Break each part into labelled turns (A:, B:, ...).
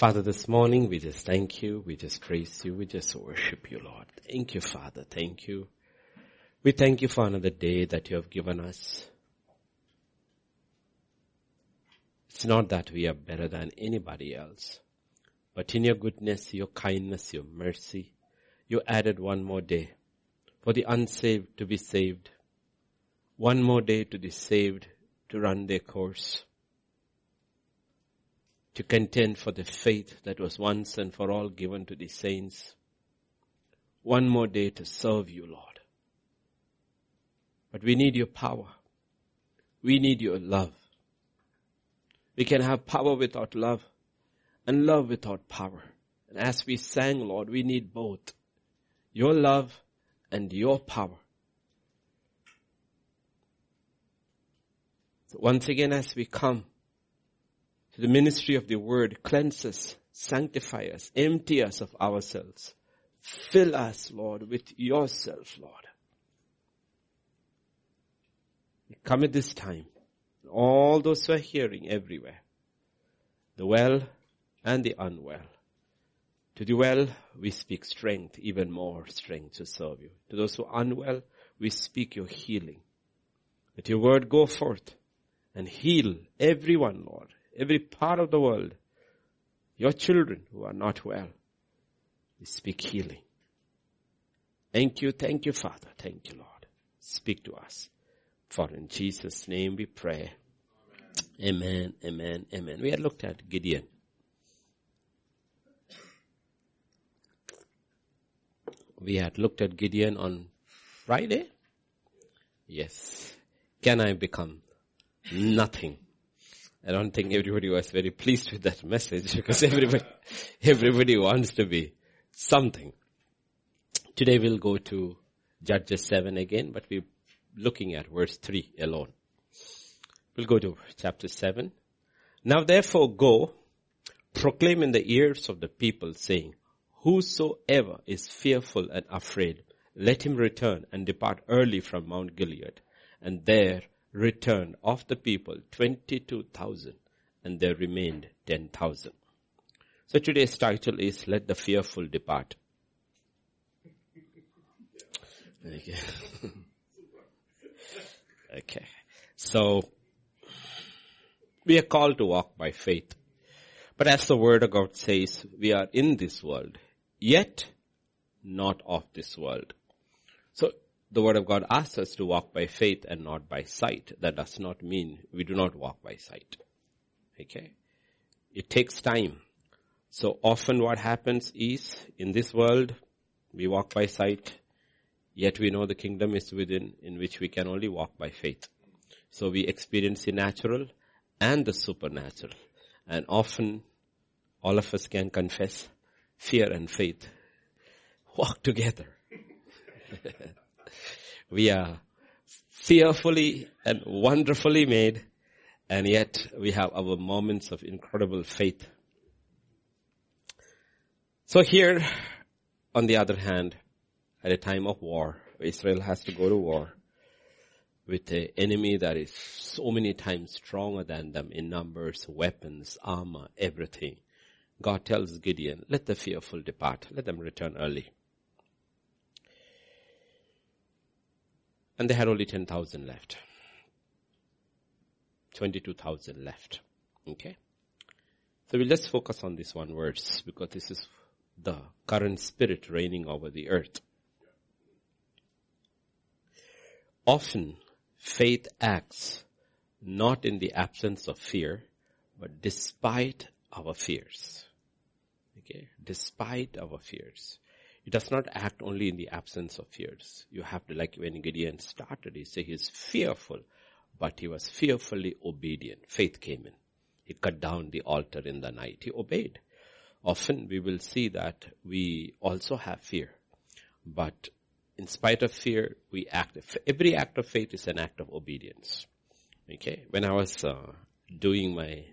A: Father, this morning we just thank you, we just praise you, we just worship you, Lord. Thank you, Father. Thank you. We thank you for another day that you have given us. It's not that we are better than anybody else, but in your goodness, your kindness, your mercy, you added one more day for the unsaved to be saved, one more day to be saved to run their course to contend for the faith that was once and for all given to the saints. One more day to serve you, Lord. But we need your power. We need your love. We can have power without love and love without power. And as we sang, Lord, we need both your love and your power. So once again, as we come, the ministry of the word, cleanse us, sanctify us, empty us of ourselves. Fill us, Lord, with yourself, Lord. Come at this time, all those who are hearing everywhere, the well and the unwell. To the well, we speak strength, even more strength to serve you. To those who are unwell, we speak your healing. Let your word go forth and heal everyone, Lord every part of the world, your children who are not well, we speak healing. Thank you, thank you, Father. Thank you, Lord. Speak to us. For in Jesus' name we pray. Amen, amen, amen. We had looked at Gideon. We had looked at Gideon on Friday. Yes. Can I become nothing? I don't think everybody was very pleased with that message because everybody, everybody wants to be something. Today we'll go to Judges 7 again, but we're looking at verse 3 alone. We'll go to chapter 7. Now therefore go, proclaim in the ears of the people saying, Whosoever is fearful and afraid, let him return and depart early from Mount Gilead, and there returned of the people 22,000 and there remained 10,000. So today's title is Let the Fearful Depart. Okay. okay. So, we are called to walk by faith. But as the word of God says, we are in this world, yet not of this world. The word of God asks us to walk by faith and not by sight. That does not mean we do not walk by sight. Okay. It takes time. So often what happens is in this world, we walk by sight, yet we know the kingdom is within in which we can only walk by faith. So we experience the natural and the supernatural. And often all of us can confess fear and faith walk together. We are fearfully and wonderfully made, and yet we have our moments of incredible faith. So here, on the other hand, at a time of war, Israel has to go to war with an enemy that is so many times stronger than them in numbers, weapons, armor, everything. God tells Gideon, let the fearful depart. Let them return early. And they had only 10,000 left. 22,000 left. Okay? So we'll just focus on this one verse because this is the current spirit reigning over the earth. Often, faith acts not in the absence of fear, but despite our fears. Okay? Despite our fears. It does not act only in the absence of fears. You have to, like when Gideon started, he said he's fearful, but he was fearfully obedient. Faith came in. He cut down the altar in the night. He obeyed. Often we will see that we also have fear, but in spite of fear, we act. Every act of faith is an act of obedience. Okay. When I was uh, doing my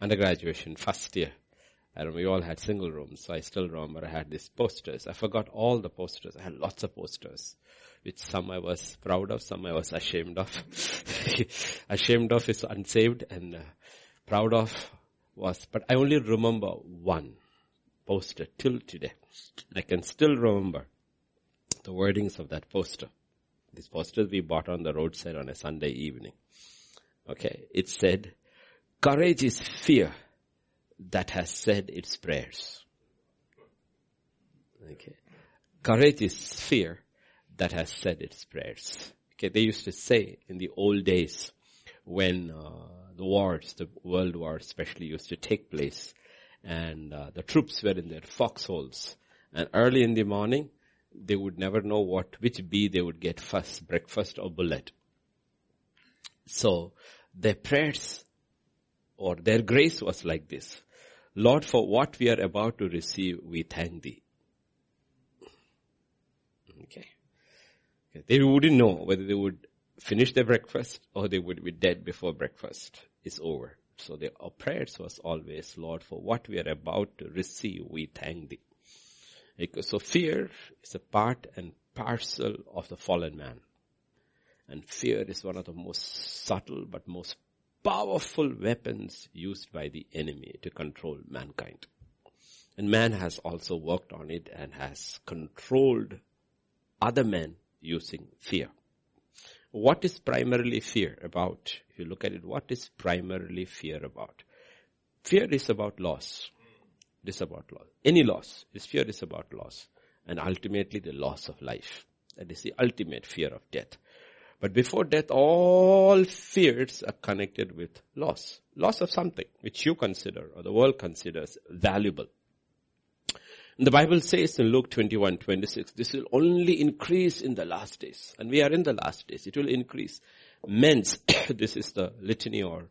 A: undergraduation first year, I don't we all had single rooms, so I still remember I had these posters. I forgot all the posters. I had lots of posters, which some I was proud of, some I was ashamed of. ashamed of is unsaved and uh, proud of was, but I only remember one poster till today. I can still remember the wordings of that poster. This poster we bought on the roadside on a Sunday evening. Okay, it said, courage is fear that has said its prayers. Okay. Courage is fear that has said its prayers. Okay, they used to say in the old days when uh, the wars, the world wars especially used to take place and uh, the troops were in their foxholes and early in the morning they would never know what, which bee they would get first, breakfast or bullet. So their prayers or their grace was like this. Lord, for what we are about to receive, we thank thee. Okay. They wouldn't know whether they would finish their breakfast or they would be dead before breakfast is over. So their prayers was always, Lord, for what we are about to receive, we thank thee. So fear is a part and parcel of the fallen man. And fear is one of the most subtle but most powerful weapons used by the enemy to control mankind. And man has also worked on it and has controlled other men using fear. What is primarily fear about? If you look at it, what is primarily fear about? Fear is about loss. It is about loss. Any loss. This fear is about loss. And ultimately the loss of life. That is the ultimate fear of death. But before death, all fears are connected with loss. Loss of something which you consider or the world considers valuable. And the Bible says in Luke 21, 26, this will only increase in the last days. And we are in the last days. It will increase. Men's, this is the litany or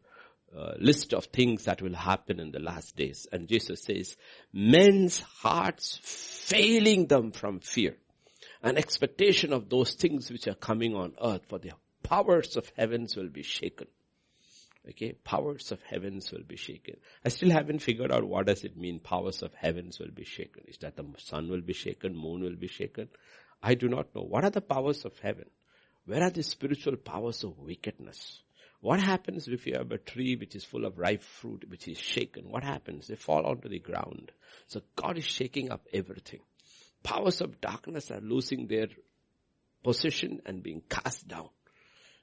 A: uh, list of things that will happen in the last days. And Jesus says, men's hearts failing them from fear. An expectation of those things which are coming on earth for the powers of heavens will be shaken. Okay, powers of heavens will be shaken. I still haven't figured out what does it mean, powers of heavens will be shaken. Is that the sun will be shaken, moon will be shaken? I do not know. What are the powers of heaven? Where are the spiritual powers of wickedness? What happens if you have a tree which is full of ripe fruit which is shaken? What happens? They fall onto the ground. So God is shaking up everything. Powers of darkness are losing their position and being cast down.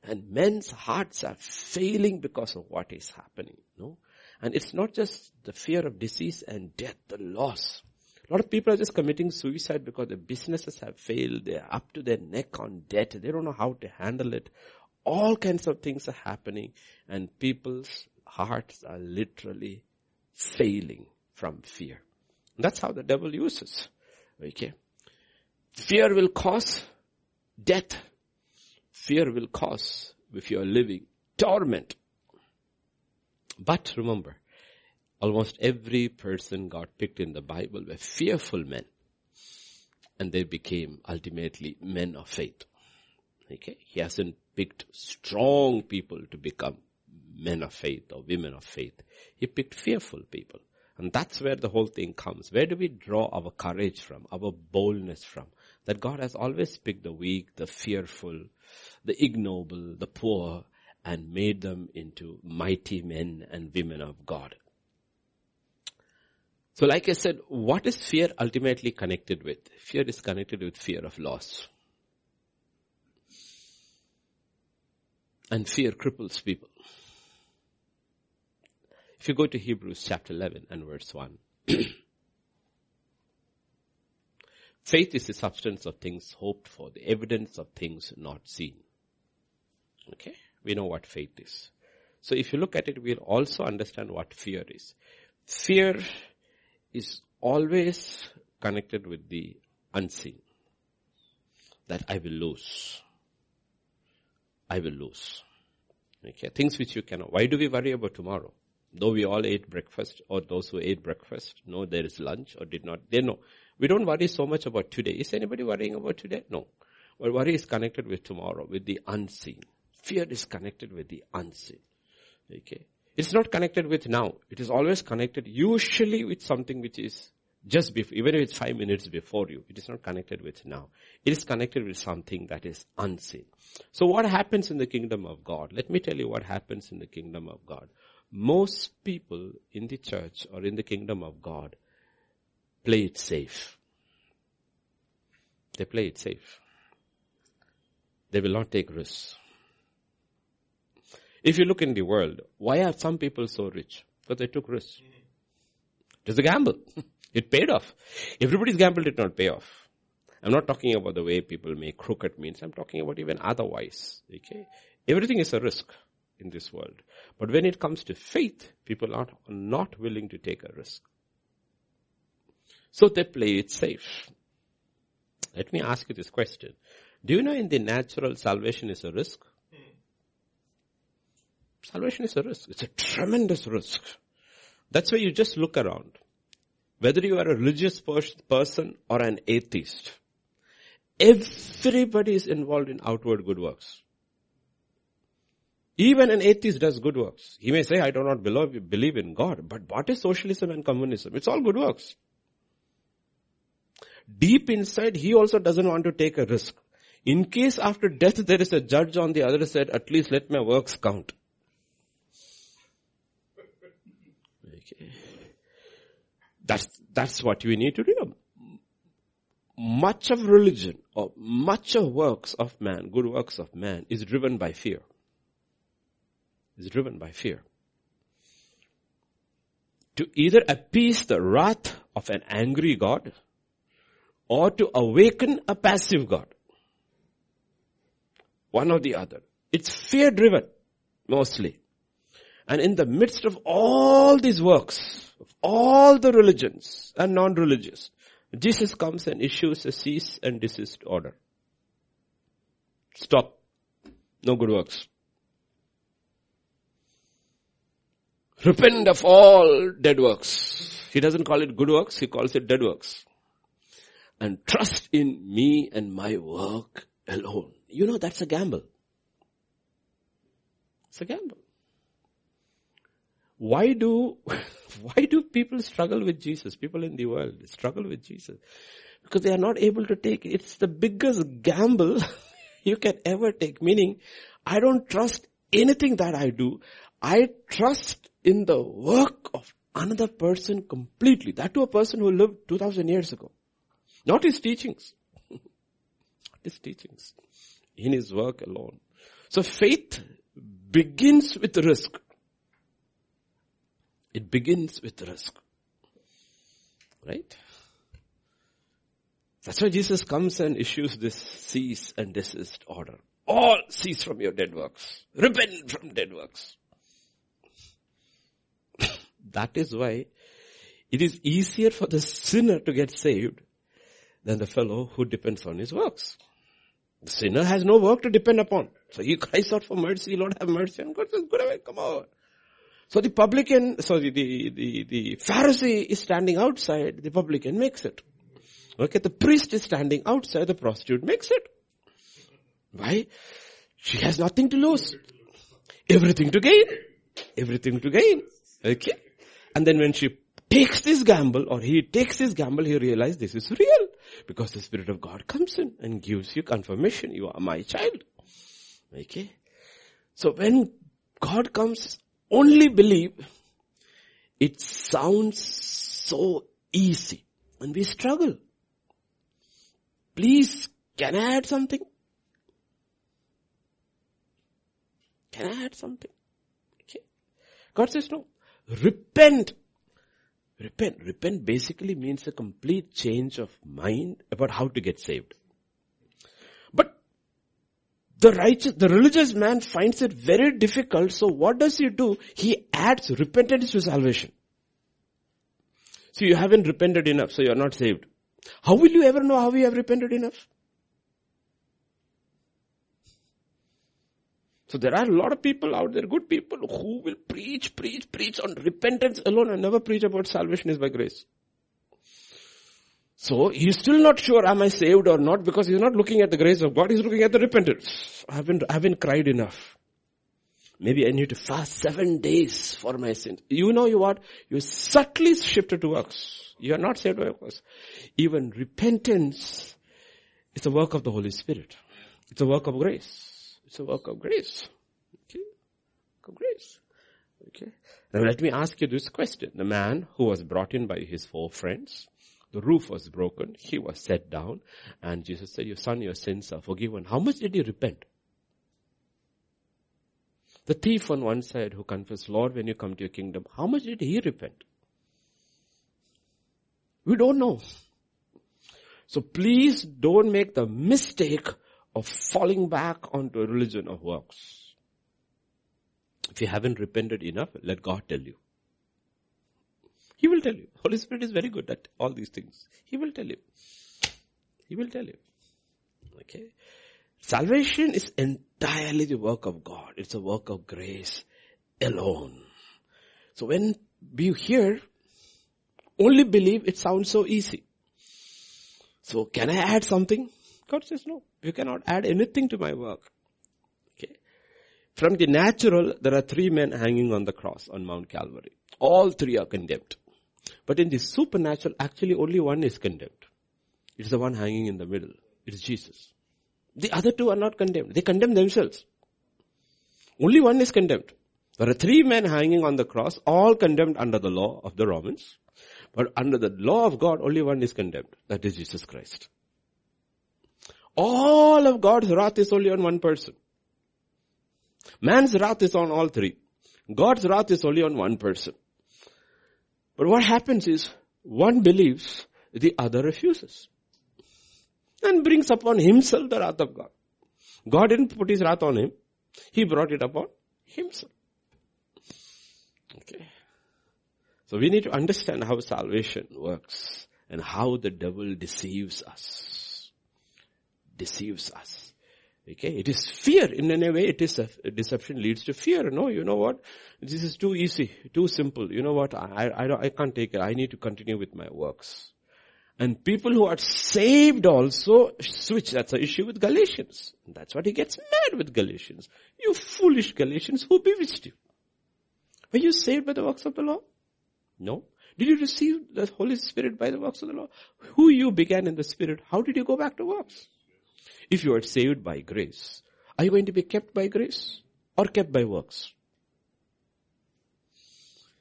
A: And men's hearts are failing because of what is happening. No? And it's not just the fear of disease and death, the loss. A lot of people are just committing suicide because their businesses have failed. They're up to their neck on debt. They don't know how to handle it all kinds of things are happening and people's hearts are literally failing from fear. That's how the devil uses. Okay. Fear will cause death. Fear will cause, if you are living, torment. But remember, almost every person got picked in the Bible were fearful men. And they became ultimately men of faith. Okay. He hasn't picked strong people to become men of faith or women of faith. He picked fearful people. And that's where the whole thing comes. Where do we draw our courage from, our boldness from? That God has always picked the weak, the fearful, the ignoble, the poor, and made them into mighty men and women of God. So like I said, what is fear ultimately connected with? Fear is connected with fear of loss. And fear cripples people. If you go to Hebrews chapter 11 and verse 1. Faith is the substance of things hoped for, the evidence of things not seen. Okay? We know what faith is. So if you look at it, we'll also understand what fear is. Fear is always connected with the unseen. That I will lose. I will lose. Okay, things which you cannot. Why do we worry about tomorrow? Though we all ate breakfast, or those who ate breakfast know there is lunch, or did not, they know. We don't worry so much about today. Is anybody worrying about today? No. But worry is connected with tomorrow, with the unseen. Fear is connected with the unseen. Okay. It's not connected with now. It is always connected usually with something which is just before, even if it's five minutes before you, it is not connected with now. It is connected with something that is unseen. So what happens in the kingdom of God? Let me tell you what happens in the kingdom of God. Most people in the church or in the kingdom of God play it safe. They play it safe. They will not take risks. If you look in the world, why are some people so rich? Because they took risks. It was a gamble. it paid off. Everybody's gamble did not pay off. I'm not talking about the way people make crooked means. I'm talking about even otherwise. Okay. Everything is a risk in this world. But when it comes to faith, people are not willing to take a risk. So they play it safe. Let me ask you this question. Do you know in the natural salvation is a risk? Salvation is a risk. It's a tremendous risk. That's why you just look around. Whether you are a religious person or an atheist, everybody is involved in outward good works. Even an atheist does good works. He may say, I do not believe in God, but what is socialism and communism? It's all good works. Deep inside, he also doesn't want to take a risk. In case after death there is a judge on the other side, at least let my works count. Okay. That's, that's what we need to do. Much of religion or much of works of man, good works of man is driven by fear. Is driven by fear. To either appease the wrath of an angry God or to awaken a passive God. One or the other. It's fear driven, mostly. And in the midst of all these works, of all the religions and non-religious, Jesus comes and issues a cease and desist order. Stop. No good works. Repent of all dead works. He doesn't call it good works, he calls it dead works. And trust in me and my work alone. You know that's a gamble. It's a gamble. Why do, why do people struggle with Jesus? People in the world struggle with Jesus. Because they are not able to take, it's the biggest gamble you can ever take. Meaning, I don't trust anything that I do. I trust in the work of another person completely. That to a person who lived 2000 years ago. Not his teachings. his teachings. In his work alone. So faith begins with risk. It begins with risk. Right? That's why Jesus comes and issues this cease and desist order. All cease from your dead works. Repent from dead works. That is why it is easier for the sinner to get saved than the fellow who depends on his works. The sinner has no work to depend upon. So he cries out for mercy, Lord have mercy, and God says, good away, come on. So the publican, so the, the, the, the Pharisee is standing outside, the publican makes it. Okay, the priest is standing outside, the prostitute makes it. Why? She has nothing to lose. Everything to gain. Everything to gain. Okay? And then when she takes this gamble or he takes this gamble, he realizes this is real. Because the Spirit of God comes in and gives you confirmation. You are my child. Okay? So when God comes only believe, it sounds so easy. And we struggle. Please, can I add something? Can I add something? Okay. God says no. Repent. Repent. Repent basically means a complete change of mind about how to get saved. But the righteous, the religious man finds it very difficult. So what does he do? He adds repentance to salvation. So you haven't repented enough, so you're not saved. How will you ever know how you have repented enough? So there are a lot of people out there, good people, who will preach, preach, preach on repentance alone and never preach about salvation is by grace. So he's still not sure am I saved or not because he's not looking at the grace of God, he's looking at the repentance. I haven't, I haven't cried enough. Maybe I need to fast seven days for my sins. You know you what? You subtly shifted to works. You are not saved by works. Even repentance is a work of the Holy Spirit. It's a work of grace. It's a work of grace. Okay? Work of grace. Okay? Now let me ask you this question. The man who was brought in by his four friends, the roof was broken, he was set down, and Jesus said, your son, your sins are forgiven. How much did he repent? The thief on one side who confessed, Lord, when you come to your kingdom, how much did he repent? We don't know. So please don't make the mistake of falling back onto a religion of works. If you haven't repented enough, let God tell you. He will tell you. Holy Spirit is very good at all these things. He will tell you. He will tell you. Okay. Salvation is entirely the work of God. It's a work of grace alone. So when you hear only believe, it sounds so easy. So can I add something? God says no. You cannot add anything to my work. Okay. From the natural, there are three men hanging on the cross on Mount Calvary. All three are condemned. But in the supernatural, actually only one is condemned. It's the one hanging in the middle. It's Jesus. The other two are not condemned. They condemn themselves. Only one is condemned. There are three men hanging on the cross, all condemned under the law of the Romans. But under the law of God, only one is condemned. That is Jesus Christ. All of God's wrath is only on one person. Man's wrath is on all three. God's wrath is only on one person. But what happens is, one believes, the other refuses. And brings upon himself the wrath of God. God didn't put his wrath on him. He brought it upon himself. Okay. So we need to understand how salvation works and how the devil deceives us. Deceives us. Okay, it is fear in any way. It is a, deception leads to fear. No, you know what? This is too easy, too simple. You know what? I, I, I can't take it. I need to continue with my works. And people who are saved also switch. That's the issue with Galatians. That's what he gets mad with Galatians. You foolish Galatians, who bewitched you? Were you saved by the works of the law? No. Did you receive the Holy Spirit by the works of the law? Who you began in the Spirit, how did you go back to works? If you are saved by grace, are you going to be kept by grace or kept by works?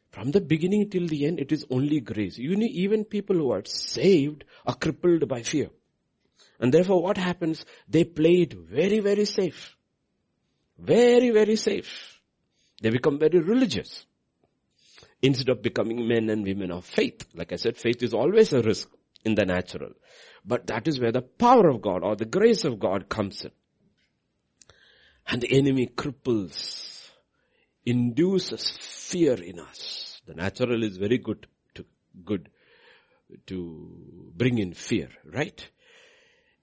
A: From the beginning till the end, it is only grace. You even people who are saved are crippled by fear. And therefore what happens? They play it very, very safe. Very, very safe. They become very religious instead of becoming men and women of faith. Like I said, faith is always a risk in the natural. But that is where the power of God or the grace of God comes in. And the enemy cripples, induces fear in us. The natural is very good to, good to bring in fear, right?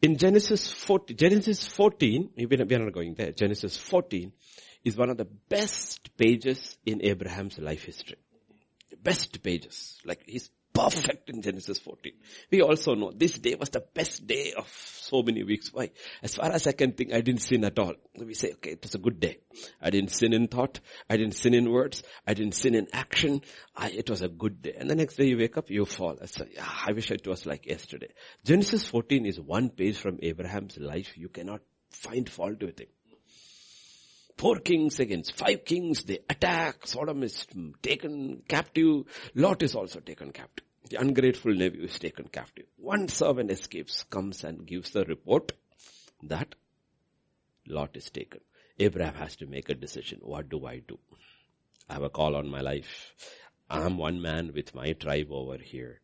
A: In Genesis 14, Genesis 14, we are not going there, Genesis 14 is one of the best pages in Abraham's life history best pages. Like he's perfect in Genesis 14. We also know this day was the best day of so many weeks. Why? As far as I can think, I didn't sin at all. We say, okay, it was a good day. I didn't sin in thought. I didn't sin in words. I didn't sin in action. I, it was a good day. And the next day you wake up, you fall. I say, yeah, I wish it was like yesterday. Genesis 14 is one page from Abraham's life. You cannot find fault with it four kings against five kings. They attack. Sodom is taken captive. Lot is also taken captive. The ungrateful nephew is taken captive. One servant escapes, comes and gives the report that Lot is taken. Abraham has to make a decision. What do I do? I have a call on my life. I'm one man with my tribe over here.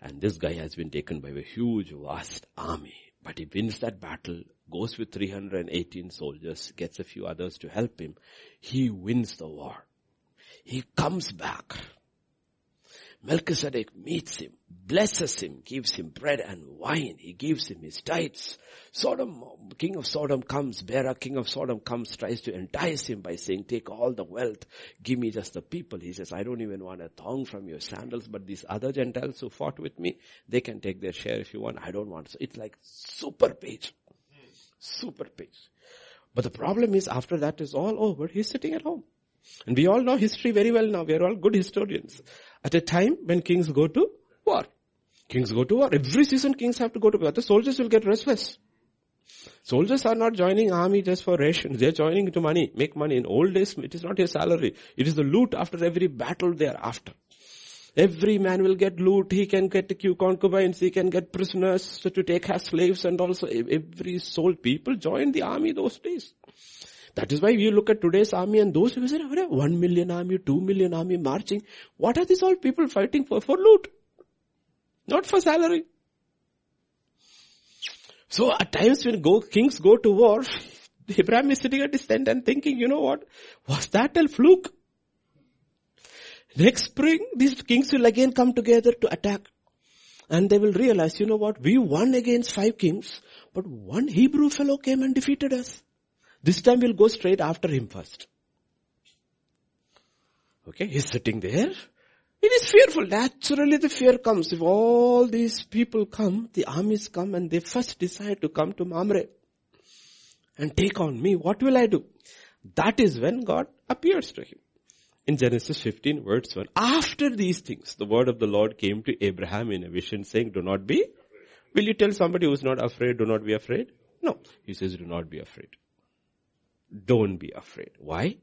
A: And this guy has been taken by a huge, vast army. But he wins that battle goes with 318 soldiers, gets a few others to help him. He wins the war. He comes back. Melchizedek meets him, blesses him, gives him bread and wine. He gives him his tithes. Sodom, king of Sodom comes, Bera, king of Sodom comes, tries to entice him by saying, take all the wealth, give me just the people. He says, I don't even want a thong from your sandals, but these other Gentiles who fought with me, they can take their share if you want. I don't want. So it's like super page. Super page. But the problem is after that is all over, he's sitting at home. And we all know history very well now. We are all good historians. At a time when kings go to war. Kings go to war. Every season kings have to go to war. The soldiers will get restless. Soldiers are not joining army just for rations. They're joining to money, make money. In old days, it is not your salary. It is the loot after every battle they are after. Every man will get loot. He can get concubines. He can get prisoners to take as slaves and also every soul people joined the army those days. That is why we look at today's army and those who say, one million army, two million army marching. What are these all people fighting for? For loot. Not for salary. So at times when go, kings go to war, Abraham is sitting at his tent and thinking, you know what? Was that a fluke? Next spring, these kings will again come together to attack. And they will realize, you know what? We won against five kings, but one Hebrew fellow came and defeated us. This time we'll go straight after him first. Okay, he's sitting there. It is fearful. Naturally the fear comes. If all these people come, the armies come and they first decide to come to Mamre and take on me, what will I do? That is when God appears to him. In Genesis 15 verse 1, after these things, the word of the Lord came to Abraham in a vision saying, do not be. Will you tell somebody who's not afraid, do not be afraid? No. He says, do not be afraid. Don't be afraid. Why?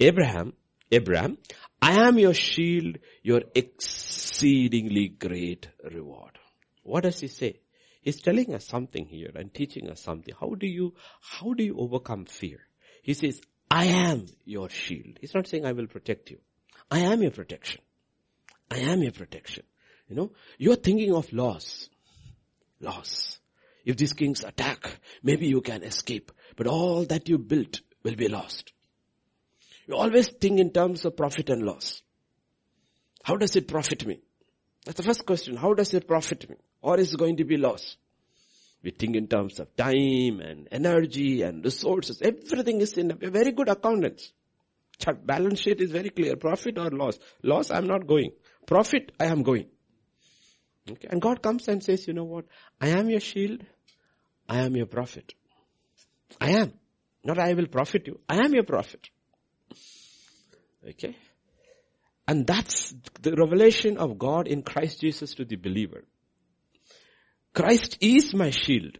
A: Abraham Abraham, I am your shield, your exceedingly great reward. What does he say? He's telling us something here and teaching us something. How do you, how do you overcome fear? He says, I am your shield. He's not saying I will protect you. I am your protection. I am your protection. You know, you're thinking of loss. Loss. If these kings attack, maybe you can escape, but all that you built will be lost. You always think in terms of profit and loss. How does it profit me? That's the first question. How does it profit me? Or is it going to be loss? We think in terms of time and energy and resources. Everything is in a very good accountants. Balance sheet is very clear. Profit or loss. Loss, I'm not going. Profit, I am going. Okay. And God comes and says, you know what? I am your shield. I am your profit. I am. Not I will profit you. I am your profit. Okay? And that's the revelation of God in Christ Jesus to the believer. Christ is my shield.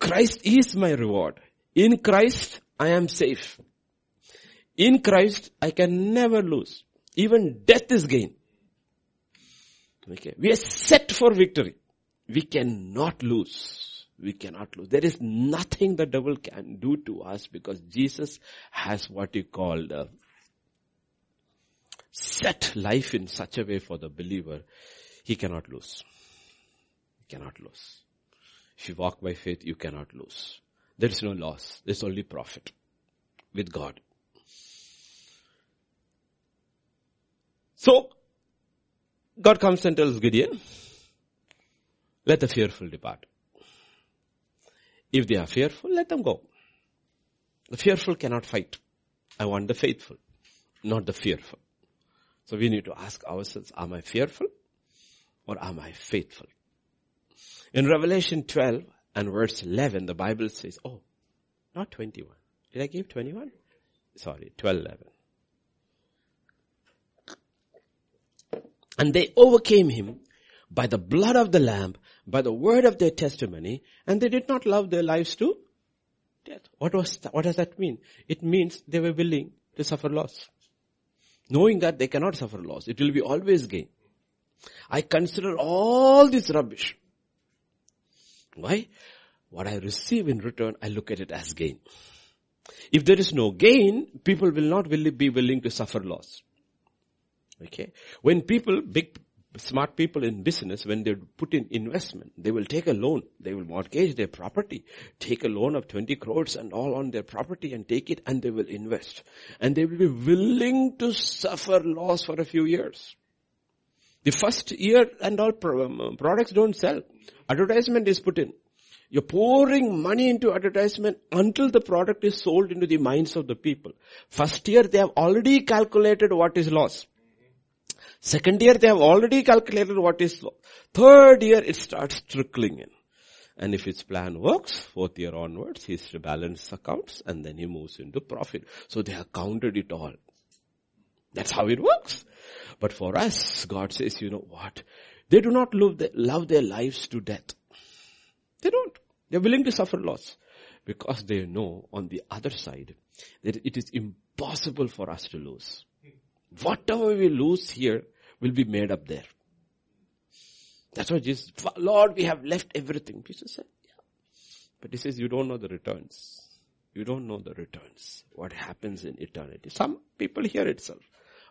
A: Christ is my reward. In Christ, I am safe. In Christ, I can never lose. Even death is gain. Okay. We are set for victory. We cannot lose we cannot lose. There is nothing the devil can do to us because Jesus has what you call the uh, set life in such a way for the believer, he cannot lose. He cannot lose. If you walk by faith, you cannot lose. There is no loss. There's only profit with God. So, God comes and tells Gideon, let the fearful depart. If they are fearful, let them go. The fearful cannot fight. I want the faithful, not the fearful. So we need to ask ourselves, am I fearful or am I faithful? In Revelation 12 and verse 11, the Bible says, oh, not 21. Did I give 21? Sorry, 12, 11. And they overcame him by the blood of the Lamb by the word of their testimony and they did not love their lives to death. What was that? what does that mean? It means they were willing to suffer loss. Knowing that they cannot suffer loss. It will be always gain. I consider all this rubbish. Why? What I receive in return, I look at it as gain. If there is no gain, people will not really be willing to suffer loss. Okay. When people, big smart people in business, when they put in investment, they will take a loan. They will mortgage their property, take a loan of 20 crores and all on their property and take it and they will invest. And they will be willing to suffer loss for a few years. The first year and all um, products don't sell. Advertisement is put in. You're pouring money into advertisement until the product is sold into the minds of the people. First year they have already calculated what is loss. Second year they have already calculated what is Third year it starts trickling in. And if his plan works, fourth year onwards, he has to balance accounts and then he moves into profit. So they have counted it all. That's how it works. But for us, God says, you know what? They do not love, love their lives to death. They don't. They're willing to suffer loss because they know on the other side that it is impossible for us to lose. Whatever we lose here will be made up there. That's why Jesus, Lord, we have left everything. Jesus said, yeah. But he says, you don't know the returns. You don't know the returns. What happens in eternity. Some people hear itself.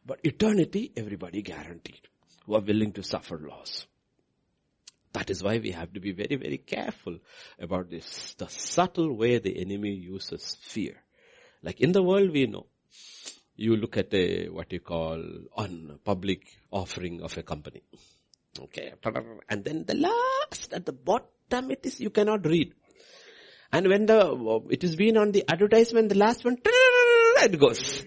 A: But eternity, everybody guaranteed who are willing to suffer loss. That is why we have to be very, very careful about this. The subtle way the enemy uses fear. Like in the world we know. You look at a, what you call, on public offering of a company. Okay. And then the last at the bottom it is, you cannot read. And when the, it is been on the advertisement, the last one, it goes.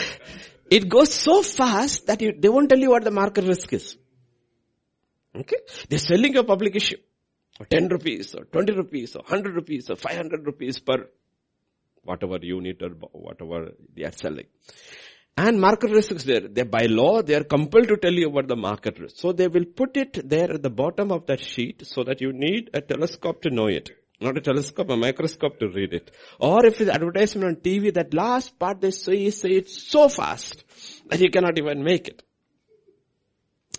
A: it goes so fast that you, they won't tell you what the market risk is. Okay? They're selling a public issue. 10 rupees or 20 rupees or 100 rupees or 500 rupees per whatever unit or whatever they are selling. And market risk is there. They, by law, they are compelled to tell you about the market risk. So they will put it there at the bottom of that sheet so that you need a telescope to know it. Not a telescope, a microscope to read it. Or if it's advertisement on TV, that last part they say, say it so fast that you cannot even make it.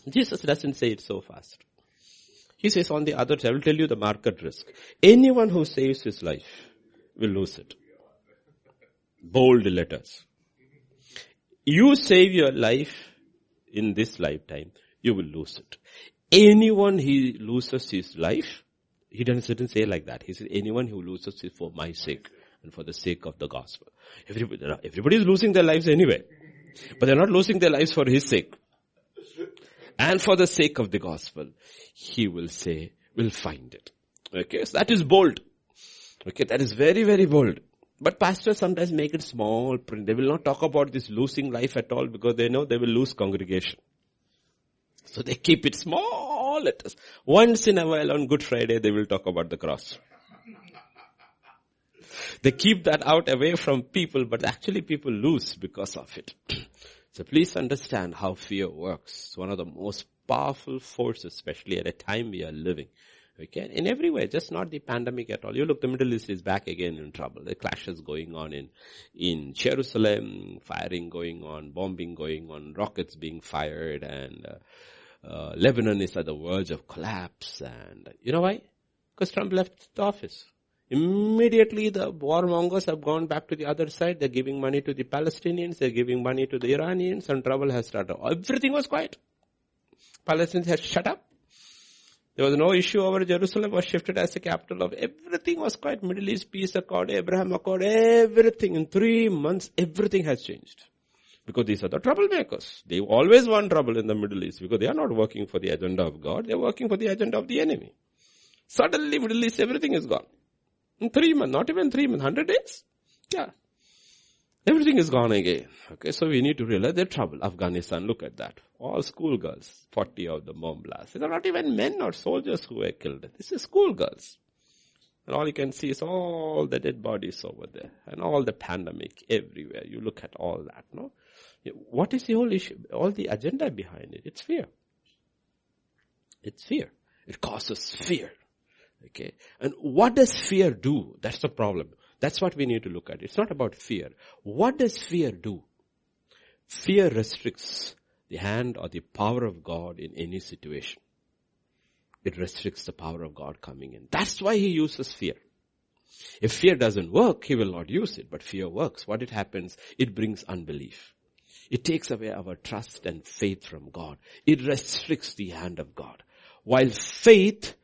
A: Jesus doesn't say it so fast. He says on the other side, I will tell you the market risk. Anyone who saves his life will lose it. Bold letters. You save your life in this lifetime, you will lose it. Anyone he loses his life, he doesn't say like that. He says anyone who loses it for my sake and for the sake of the gospel. Everybody, everybody is losing their lives anyway. But they're not losing their lives for his sake and for the sake of the gospel, he will say, will find it. Okay, so that is bold. Okay, that is very, very bold. But pastors sometimes make it small print. They will not talk about this losing life at all because they know they will lose congregation. So they keep it small letters. Once in a while on Good Friday they will talk about the cross. They keep that out away from people, but actually people lose because of it. So please understand how fear works. It's one of the most powerful forces, especially at a time we are living. Okay, in every way, just not the pandemic at all. You look, the Middle East is back again in trouble. The clashes going on in, in Jerusalem, firing going on, bombing going on, rockets being fired, and uh, uh, Lebanon is at the verge of collapse. And you know why? Because Trump left the office. Immediately the warmongers have gone back to the other side. They're giving money to the Palestinians. They're giving money to the Iranians and trouble has started. Everything was quiet. Palestinians had shut up. There was no issue over Jerusalem was shifted as the capital of everything was quite Middle East peace accord, Abraham accord, everything. In three months, everything has changed. Because these are the troublemakers. They always want trouble in the Middle East because they are not working for the agenda of God. They are working for the agenda of the enemy. Suddenly Middle East, everything is gone. In three months, not even three months, hundred days. Yeah. Everything is gone again. Okay, so we need to realize their trouble. Afghanistan, look at that. All schoolgirls, 40 of the bomb blasts. These are not even men or soldiers who were killed. This is schoolgirls. And all you can see is all the dead bodies over there. And all the pandemic everywhere. You look at all that, no? What is the whole issue? All the agenda behind it. It's fear. It's fear. It causes fear. Okay. And what does fear do? That's the problem. That's what we need to look at. It's not about fear. What does fear do? Fear restricts the hand or the power of God in any situation. It restricts the power of God coming in. That's why he uses fear. If fear doesn't work, he will not use it, but fear works. What it happens, it brings unbelief. It takes away our trust and faith from God. It restricts the hand of God. While faith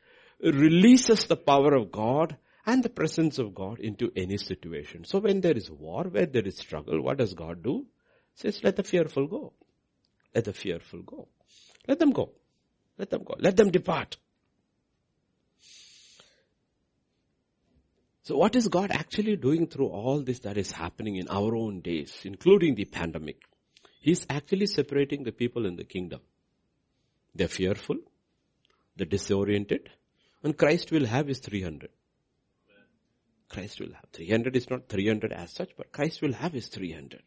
A: releases the power of God and the presence of God into any situation. So when there is war, where there is struggle, what does God do? Says, let the fearful go. Let the fearful go. Let them go. Let them go. Let them depart. So what is God actually doing through all this that is happening in our own days, including the pandemic? He's actually separating the people in the kingdom. They're fearful, they're disoriented, and Christ will have his 300. Christ will have. 300 is not 300 as such, but Christ will have his 300.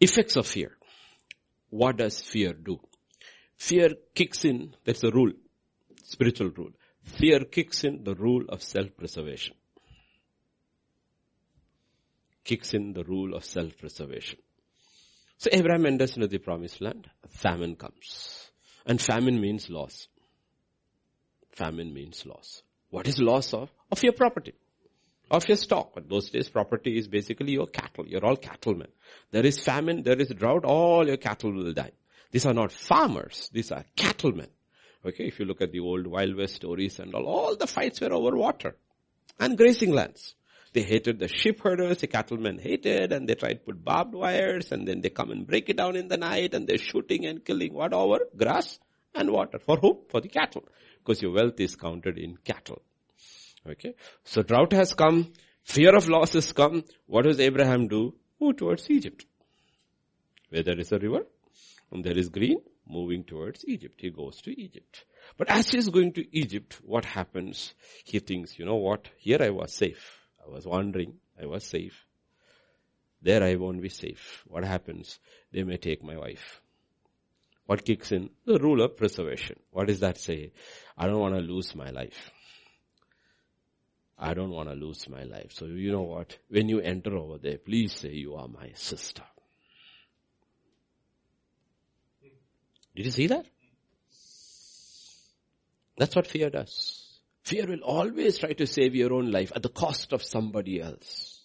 A: Effects of fear. What does fear do? Fear kicks in, that's a rule, spiritual rule. fear kicks in the rule of self-preservation. Kicks in the rule of self-preservation. So Abraham enters into the promised land. Famine comes. And famine means loss. Famine means loss. What is loss of? Of your property. Of your stock. In those days property is basically your cattle. You're all cattlemen. There is famine, there is drought, all your cattle will die. These are not farmers. These are cattlemen. Okay, if you look at the old Wild West stories and all, all the fights were over water and grazing lands. They hated the sheep herders, the cattlemen hated, and they tried to put barbed wires, and then they come and break it down in the night, and they're shooting and killing what over? Grass and water. For whom? For the cattle. Because your wealth is counted in cattle. Okay. So drought has come, fear of loss has come. What does Abraham do? Move towards Egypt. Where there is a river, and there is green, moving towards Egypt. He goes to Egypt. But as he is going to Egypt, what happens? He thinks, you know what? Here I was safe. I was wandering. I was safe. There I won't be safe. What happens? They may take my wife. What kicks in? The rule of preservation. What does that say? I don't want to lose my life. I don't want to lose my life. So you know what? When you enter over there, please say you are my sister. Did you see that? That's what fear does. Fear will always try to save your own life at the cost of somebody else.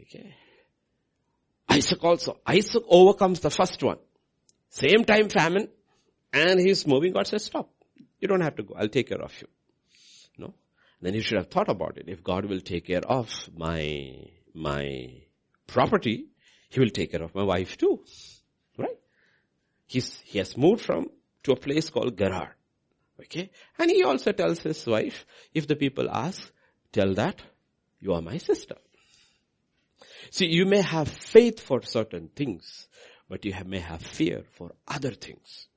A: Okay. Isaac also. Isaac overcomes the first one. Same time famine. And he's moving. God says, stop. You don't have to go. I'll take care of you. No. Then you should have thought about it. If God will take care of my, my property, he will take care of my wife too. Right? He's, he has moved from, to a place called Gerar. Okay? And he also tells his wife, if the people ask, tell that you are my sister. See, you may have faith for certain things, but you may have fear for other things.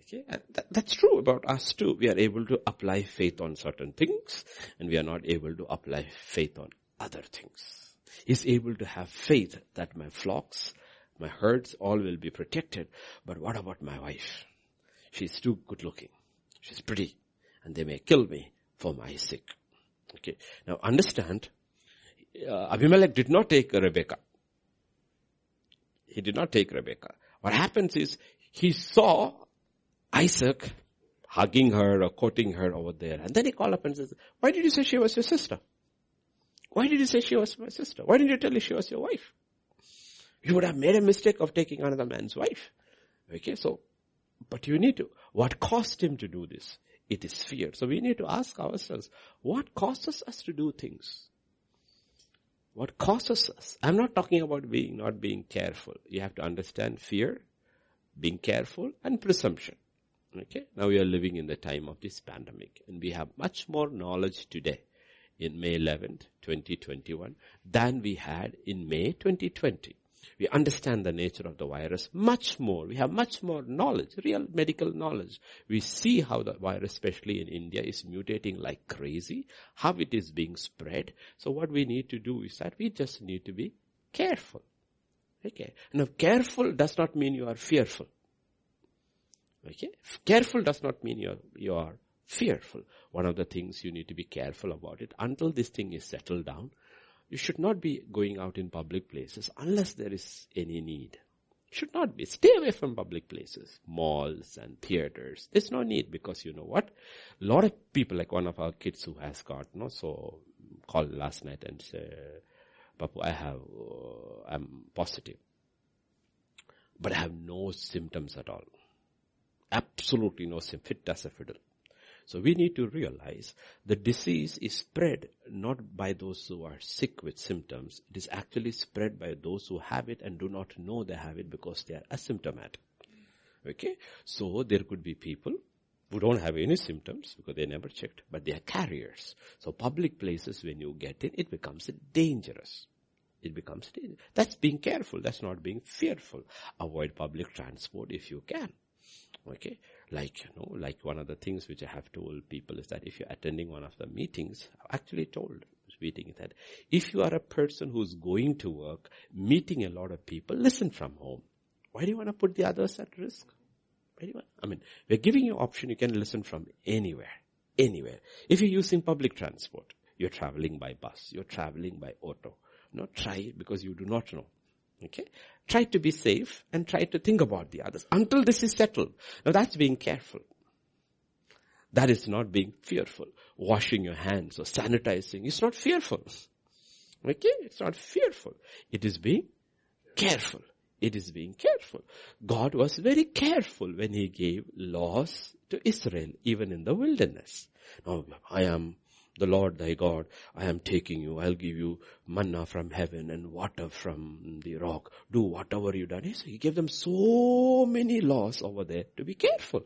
A: Okay, that, that's true about us too. We are able to apply faith on certain things, and we are not able to apply faith on other things. He's able to have faith that my flocks, my herds, all will be protected. But what about my wife? She's too good looking. She's pretty. And they may kill me for my sake. Okay. Now understand, uh, Abimelech did not take Rebecca. He did not take Rebecca. What happens is, he saw Isaac hugging her or courting her over there. And then he called up and says, why did you say she was your sister? Why did you say she was my sister? Why didn't you tell me she was your wife? You would have made a mistake of taking another man's wife. Okay, so, but you need to. What caused him to do this? It is fear. So we need to ask ourselves, what causes us to do things? What causes us? I'm not talking about being, not being careful. You have to understand fear, being careful, and presumption. Okay? Now we are living in the time of this pandemic and we have much more knowledge today in May 11th, 2021 than we had in May 2020. We understand the nature of the virus much more. We have much more knowledge, real medical knowledge. We see how the virus, especially in India, is mutating like crazy, how it is being spread. So what we need to do is that we just need to be careful. Okay. Now careful does not mean you are fearful. Okay. Careful does not mean you are, you are fearful. One of the things you need to be careful about it until this thing is settled down. You should not be going out in public places unless there is any need. Should not be. Stay away from public places, malls and theaters. There's no need because you know what? A lot of people, like one of our kids who has got, no, so called last night and said, Papu, I have, uh, I'm positive. But I have no symptoms at all. Absolutely no symptoms. Fit as a fiddle. So we need to realize the disease is spread not by those who are sick with symptoms. It is actually spread by those who have it and do not know they have it because they are asymptomatic. Okay? So there could be people who don't have any symptoms because they never checked, but they are carriers. So public places, when you get in, it becomes dangerous. It becomes dangerous. That's being careful. That's not being fearful. Avoid public transport if you can. Okay. Like, you know, like one of the things which I have told people is that if you're attending one of the meetings, I've actually told meeting that if you are a person who's going to work, meeting a lot of people, listen from home. Why do you want to put the others at risk? I mean, we're giving you option. You can listen from anywhere, anywhere. If you're using public transport, you're traveling by bus, you're traveling by auto. Not try because you do not know. Okay? Try to be safe and try to think about the others until this is settled. Now that's being careful. That is not being fearful. Washing your hands or sanitizing is not fearful. Okay? It's not fearful. It is being careful. It is being careful. God was very careful when He gave laws to Israel, even in the wilderness. Now, I am the Lord thy God, I am taking you, I'll give you manna from heaven and water from the rock. Do whatever you done. He gave them so many laws over there to be careful.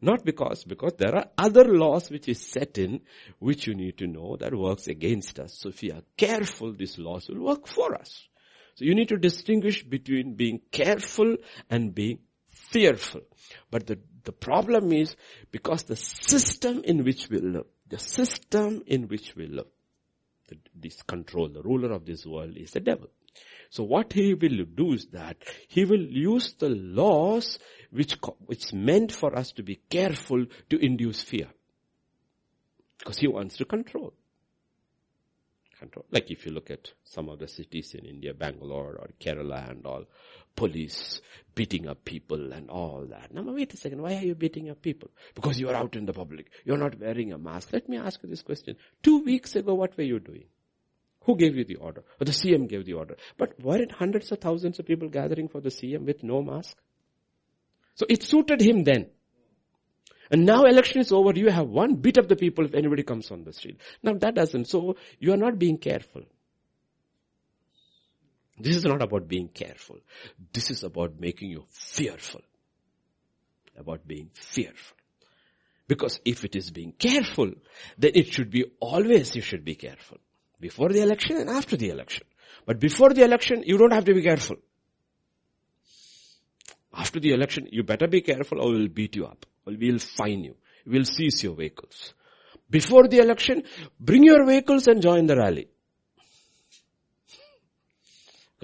A: Not because, because there are other laws which is set in, which you need to know that works against us. So if we are careful, these laws will work for us. So you need to distinguish between being careful and being fearful. But the, the problem is because the system in which we live, the system in which we live, the, this control, the ruler of this world is the devil. So what he will do is that he will use the laws which, which meant for us to be careful to induce fear. Because he wants to control control. Like if you look at some of the cities in India, Bangalore or Kerala and all, police beating up people and all that. Now wait a second, why are you beating up people? Because you are out in the public. You're not wearing a mask. Let me ask you this question. Two weeks ago, what were you doing? Who gave you the order? Or the CM gave the order. But weren't hundreds of thousands of people gathering for the CM with no mask? So it suited him then. And now election is over, you have one bit of the people if anybody comes on the street. Now that doesn't, so you are not being careful. This is not about being careful. This is about making you fearful. About being fearful. Because if it is being careful, then it should be always you should be careful. Before the election and after the election. But before the election, you don't have to be careful. After the election, you better be careful or we'll beat you up. Or we'll fine you. We'll seize your vehicles. Before the election, bring your vehicles and join the rally.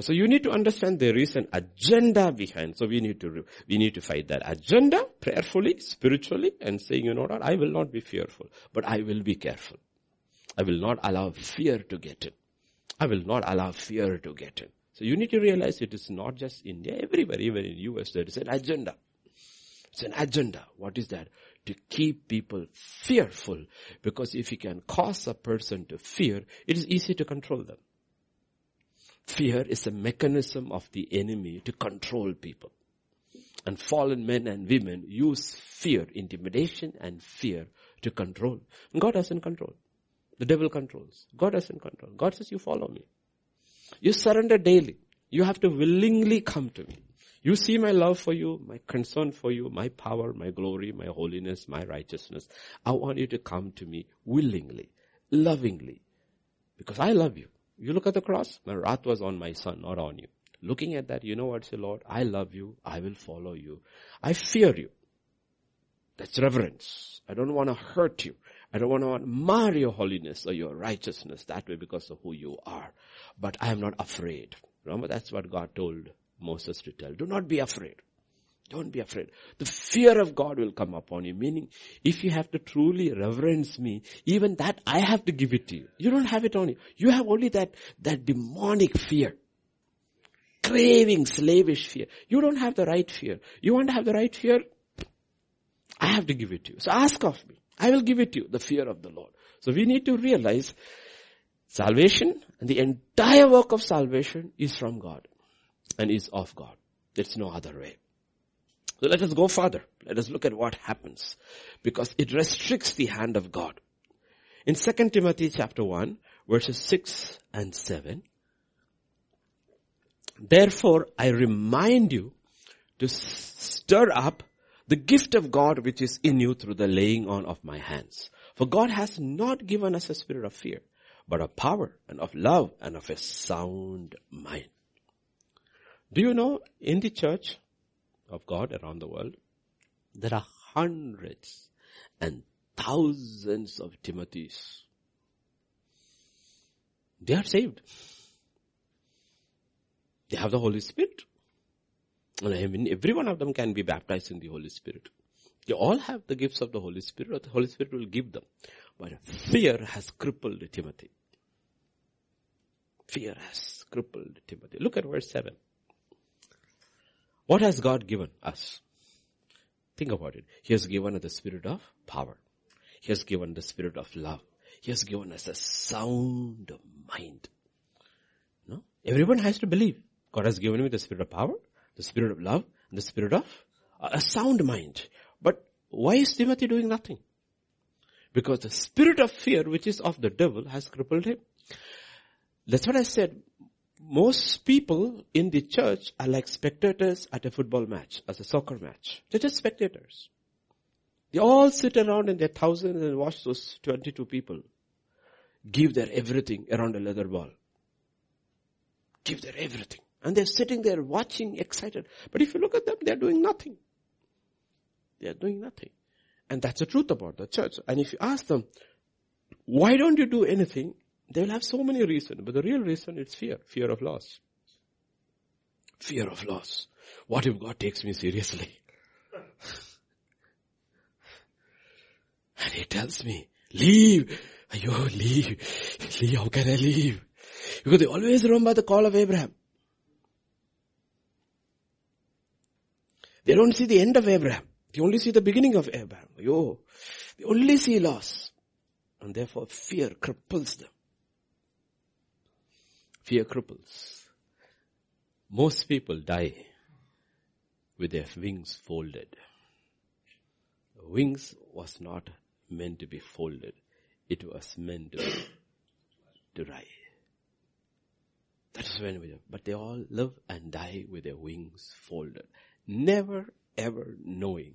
A: So you need to understand there is an agenda behind. So we need to, we need to fight that agenda prayerfully, spiritually and saying, you know what, I will not be fearful, but I will be careful. I will not allow fear to get in. I will not allow fear to get in. So you need to realize it is not just India, everywhere, even in US, there is an agenda. It's an agenda. What is that? To keep people fearful. Because if you can cause a person to fear, it is easy to control them. Fear is a mechanism of the enemy to control people. And fallen men and women use fear, intimidation and fear to control. God doesn't control. The devil controls. God doesn't control. God says, you follow me. You surrender daily. You have to willingly come to me. You see my love for you, my concern for you, my power, my glory, my holiness, my righteousness. I want you to come to me willingly, lovingly, because I love you. You look at the cross, my wrath was on my son, not on you. Looking at that, you know what, say Lord, I love you, I will follow you. I fear you. That's reverence. I don't want to hurt you. I don't want to mar your holiness or your righteousness that way because of who you are. But I am not afraid. Remember, that's what God told Moses to tell. Do not be afraid. Don't be afraid. The fear of God will come upon you. Meaning, if you have to truly reverence me, even that I have to give it to you. You don't have it on you. You have only that, that demonic fear. Craving, slavish fear. You don't have the right fear. You want to have the right fear? I have to give it to you. So ask of me. I will give it to you, the fear of the Lord. So we need to realize salvation and the entire work of salvation is from God and is of God. There's no other way. So let us go further. Let us look at what happens because it restricts the hand of God. In 2 Timothy chapter 1 verses 6 and 7, Therefore I remind you to stir up the gift of God which is in you through the laying on of my hands. For God has not given us a spirit of fear, but of power and of love and of a sound mind. Do you know in the church of God around the world, there are hundreds and thousands of Timothys. They are saved. They have the Holy Spirit. And I mean, every one of them can be baptized in the Holy Spirit. They all have the gifts of the Holy Spirit. Or the Holy Spirit will give them. But fear has crippled Timothy. Fear has crippled Timothy. Look at verse 7. What has God given us? Think about it. He has given us the spirit of power. He has given the spirit of love. He has given us a sound mind. No? Everyone has to believe. God has given me the spirit of power, the spirit of love, and the spirit of uh, a sound mind. But why is Timothy doing nothing? Because the spirit of fear, which is of the devil, has crippled him. That's what I said. Most people in the church are like spectators at a football match, as a soccer match. They're just spectators. They all sit around in their thousands and watch those 22 people give their everything around a leather ball. Give their everything. And they're sitting there watching, excited. But if you look at them, they're doing nothing. They're doing nothing. And that's the truth about the church. And if you ask them, why don't you do anything? They will have so many reasons. But the real reason is fear. Fear of loss. Fear of loss. What if God takes me seriously? and He tells me, leave. Ayo, leave. Leave. How can I leave? Because they always remember the call of Abraham. They don't see the end of Abraham. They only see the beginning of Abraham. Yo, they only see loss. And therefore fear cripples them. Fear cripples. Most people die with their wings folded. Wings was not meant to be folded. It was meant to, to rise. That is when we, but they all live and die with their wings folded. Never ever knowing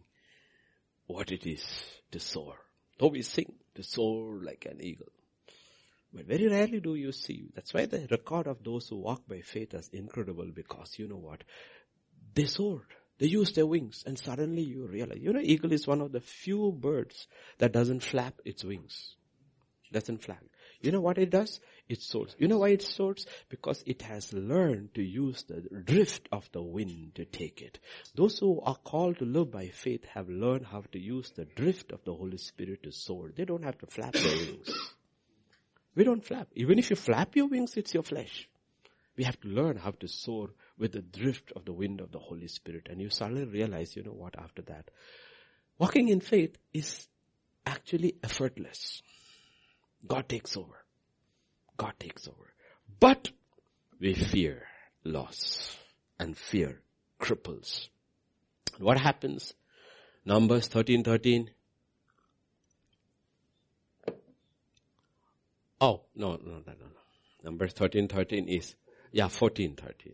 A: what it is to soar. Though we sing to soar like an eagle. But very rarely do you see. That's why the record of those who walk by faith is incredible because you know what? They soared. They used their wings and suddenly you realize, you know, eagle is one of the few birds that doesn't flap its wings. Doesn't flap. You know what it does? It soars. You know why it soars? Because it has learned to use the drift of the wind to take it. Those who are called to live by faith have learned how to use the drift of the Holy Spirit to soar. They don't have to flap their wings. We don't flap. Even if you flap your wings, it's your flesh. We have to learn how to soar with the drift of the wind of the Holy Spirit. And you suddenly realize, you know what, after that, walking in faith is actually effortless. God takes over. God takes over. But we fear loss and fear cripples. What happens? Numbers 13, 13. Oh, no, no, no, no, no. Numbers 13, 13 is, yeah, 14, 13.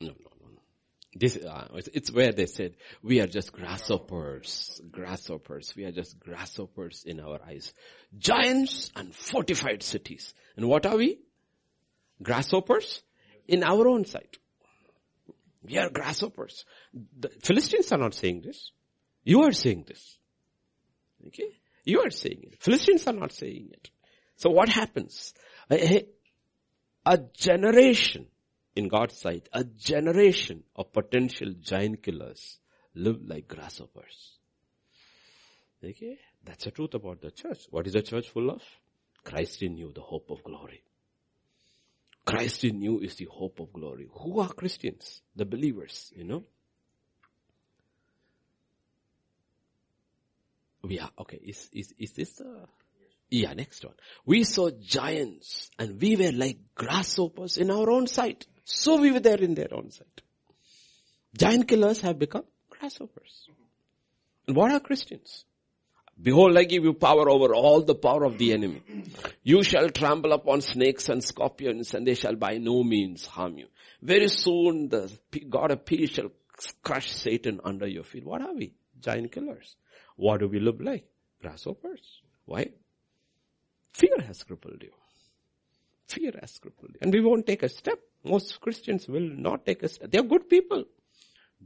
A: No, no, no. this, uh, it's where they said, we are just grasshoppers, grasshoppers. We are just grasshoppers in our eyes. Giants and fortified cities. And what are we? Grasshoppers in our own sight. We are grasshoppers. The Philistines are not saying this. You are saying this. Okay? You are saying it. Philistines are not saying it. So what happens? A, a generation in God's sight, a generation of potential giant killers live like grasshoppers. Okay? That's the truth about the church. What is the church full of? Christ in you, the hope of glory. Christ in you is the hope of glory. Who are Christians? The believers, you know? We are, okay, is, is, is this the, yeah, next one. We saw giants and we were like grasshoppers in our own sight. So we were there in their own sight. Giant killers have become grasshoppers. And what are Christians? Behold, I give you power over all the power of the enemy. You shall trample upon snakes and scorpions and they shall by no means harm you. Very soon the God of peace shall crush Satan under your feet. What are we? Giant killers. What do we look like? Grasshoppers. Why? Fear has crippled you. Fear has crippled you. And we won't take a step. Most Christians will not take a step. They are good people.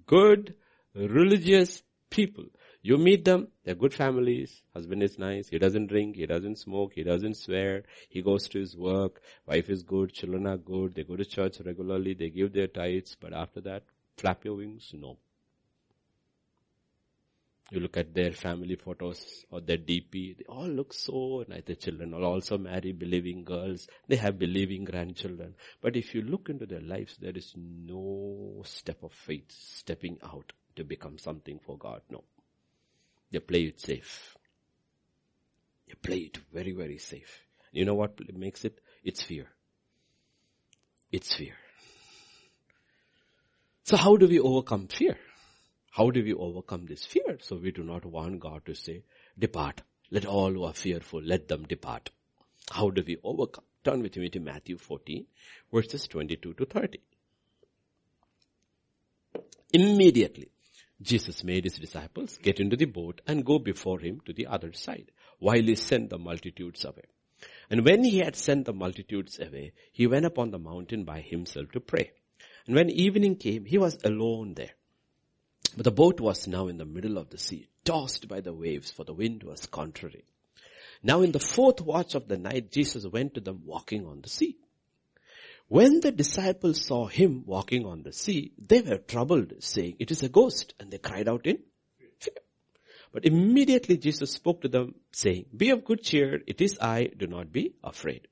A: Good, religious people. You meet them, they're good families, husband is nice, he doesn't drink, he doesn't smoke, he doesn't swear, he goes to his work, wife is good, children are good, they go to church regularly, they give their tithes, but after that, flap your wings? No. You look at their family photos or their DP, they all look so nice. The children are also married, believing girls. They have believing grandchildren. But if you look into their lives, there is no step of faith stepping out to become something for God. No. They play it safe. They play it very, very safe. You know what makes it? It's fear. It's fear. So how do we overcome fear? How do we overcome this fear? So we do not want God to say, depart. Let all who are fearful, let them depart. How do we overcome? Turn with me to Matthew 14, verses 22 to 30. Immediately, Jesus made his disciples get into the boat and go before him to the other side, while he sent the multitudes away. And when he had sent the multitudes away, he went up on the mountain by himself to pray. And when evening came, he was alone there. But the boat was now in the middle of the sea, tossed by the waves, for the wind was contrary. Now in the fourth watch of the night, Jesus went to them walking on the sea. When the disciples saw him walking on the sea, they were troubled, saying, it is a ghost, and they cried out in fear. But immediately Jesus spoke to them, saying, be of good cheer, it is I, do not be afraid.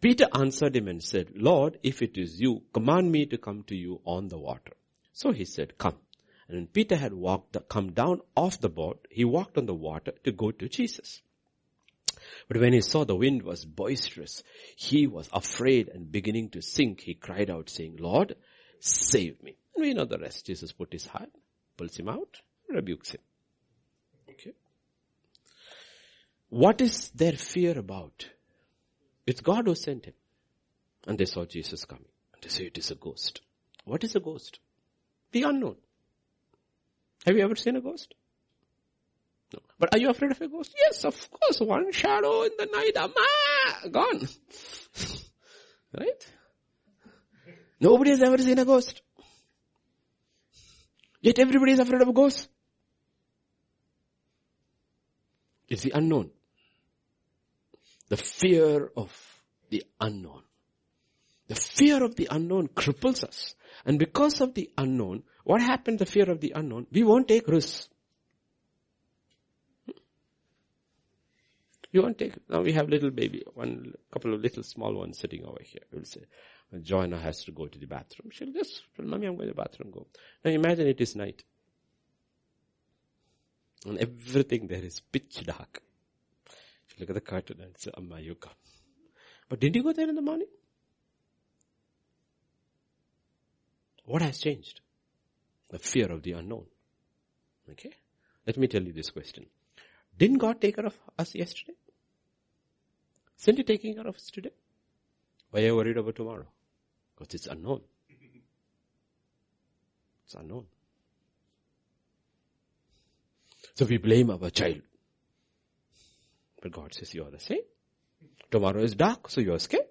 A: Peter answered him and said, Lord, if it is you, command me to come to you on the water. So he said, come. And when Peter had walked, come down off the boat, he walked on the water to go to Jesus. But when he saw the wind was boisterous, he was afraid and beginning to sink, he cried out saying, Lord, save me. And we know the rest. Jesus put his hand, pulls him out, rebukes him. Okay. What is their fear about? It's God who sent him. And they saw Jesus coming. And they say it is a ghost. What is a ghost? The unknown. Have you ever seen a ghost? No. But are you afraid of a ghost? Yes, of course. One shadow in the night, ama, gone. right? Nobody has ever seen a ghost. Yet everybody is afraid of a ghost. It's the unknown. The fear of the unknown. The fear of the unknown cripples us. And because of the unknown, what happened, the fear of the unknown? We won't take risks. Hmm. You won't take, now we have little baby, one couple of little small ones sitting over here. We'll say, Joanna has to go to the bathroom. She'll just tell mommy I'm going to the bathroom, go. Now imagine it is night. And everything there is pitch dark. She look at the curtain and say, Amma, you come. But didn't you go there in the morning? What has changed? The fear of the unknown. Okay? Let me tell you this question. Didn't God take care of us yesterday? Isn't He taking care of us today? Why are you worried about tomorrow? Because it's unknown. It's unknown. So we blame our child. But God says you are the same. Tomorrow is dark, so you are scared.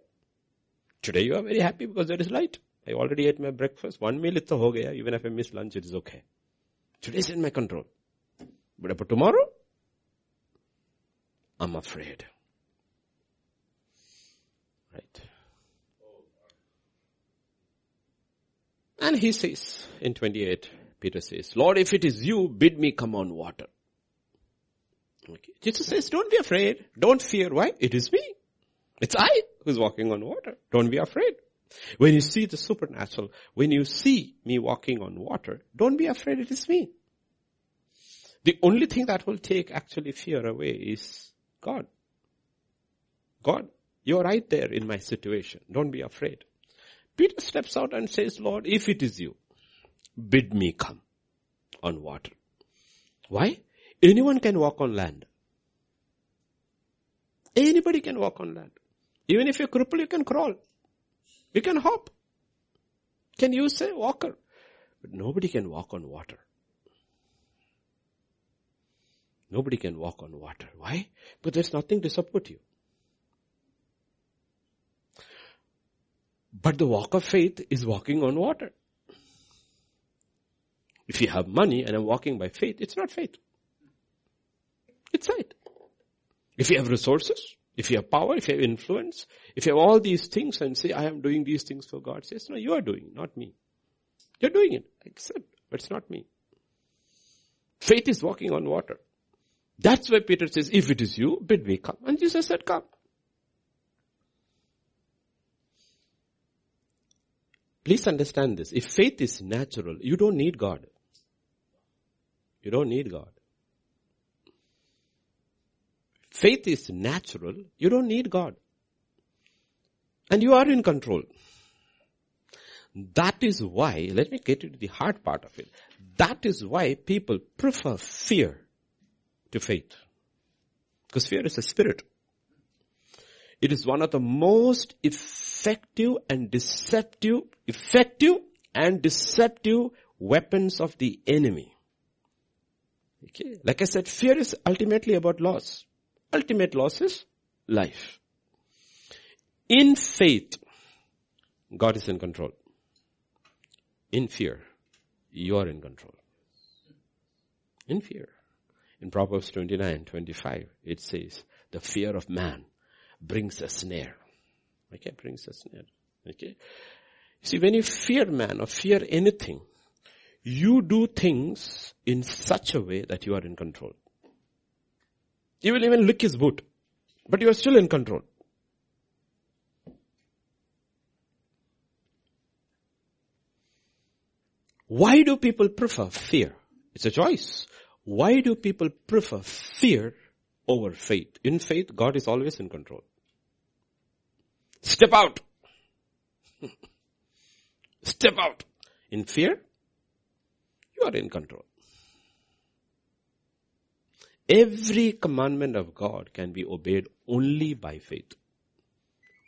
A: Today you are very happy because there is light. I already ate my breakfast. One meal it's a ho gaya. Even if I miss lunch, it is okay. Today is in my control. But about tomorrow, I'm afraid. Right. And he says in 28, Peter says, Lord, if it is you, bid me come on water. Okay. Jesus says, don't be afraid. Don't fear. Why? It is me. It's I who's walking on water. Don't be afraid. When you see the supernatural, when you see me walking on water, don't be afraid it is me. The only thing that will take actually fear away is God. God, you're right there in my situation. Don't be afraid. Peter steps out and says, Lord, if it is you, bid me come on water. Why? Anyone can walk on land. Anybody can walk on land. Even if you're crippled, you can crawl. You can hop. Can you say walker? But nobody can walk on water. Nobody can walk on water. Why? Because there's nothing to support you. But the walk of faith is walking on water. If you have money and I'm walking by faith, it's not faith. It's sight. If you have resources, if you have power, if you have influence, if you have all these things and say, I am doing these things for God, says, no, you are doing, not me. You're doing it. Accept, but it's not me. Faith is walking on water. That's why Peter says, if it is you, bid me come. And Jesus said, come. Please understand this. If faith is natural, you don't need God. You don't need God. Faith is natural. You don't need God. And you are in control. That is why, let me get into the hard part of it. That is why people prefer fear to faith. Because fear is a spirit. It is one of the most effective and deceptive, effective and deceptive weapons of the enemy. Okay. Like I said, fear is ultimately about loss. Ultimate loss is life. In faith, God is in control. In fear, you are in control. In fear. In Proverbs 29, 25, it says, the fear of man brings a snare. Okay, brings a snare. Okay. See, when you fear man or fear anything, you do things in such a way that you are in control. You will even lick his boot, but you are still in control. Why do people prefer fear? It's a choice. Why do people prefer fear over faith? In faith, God is always in control. Step out. Step out. In fear, you are in control. Every commandment of God can be obeyed only by faith.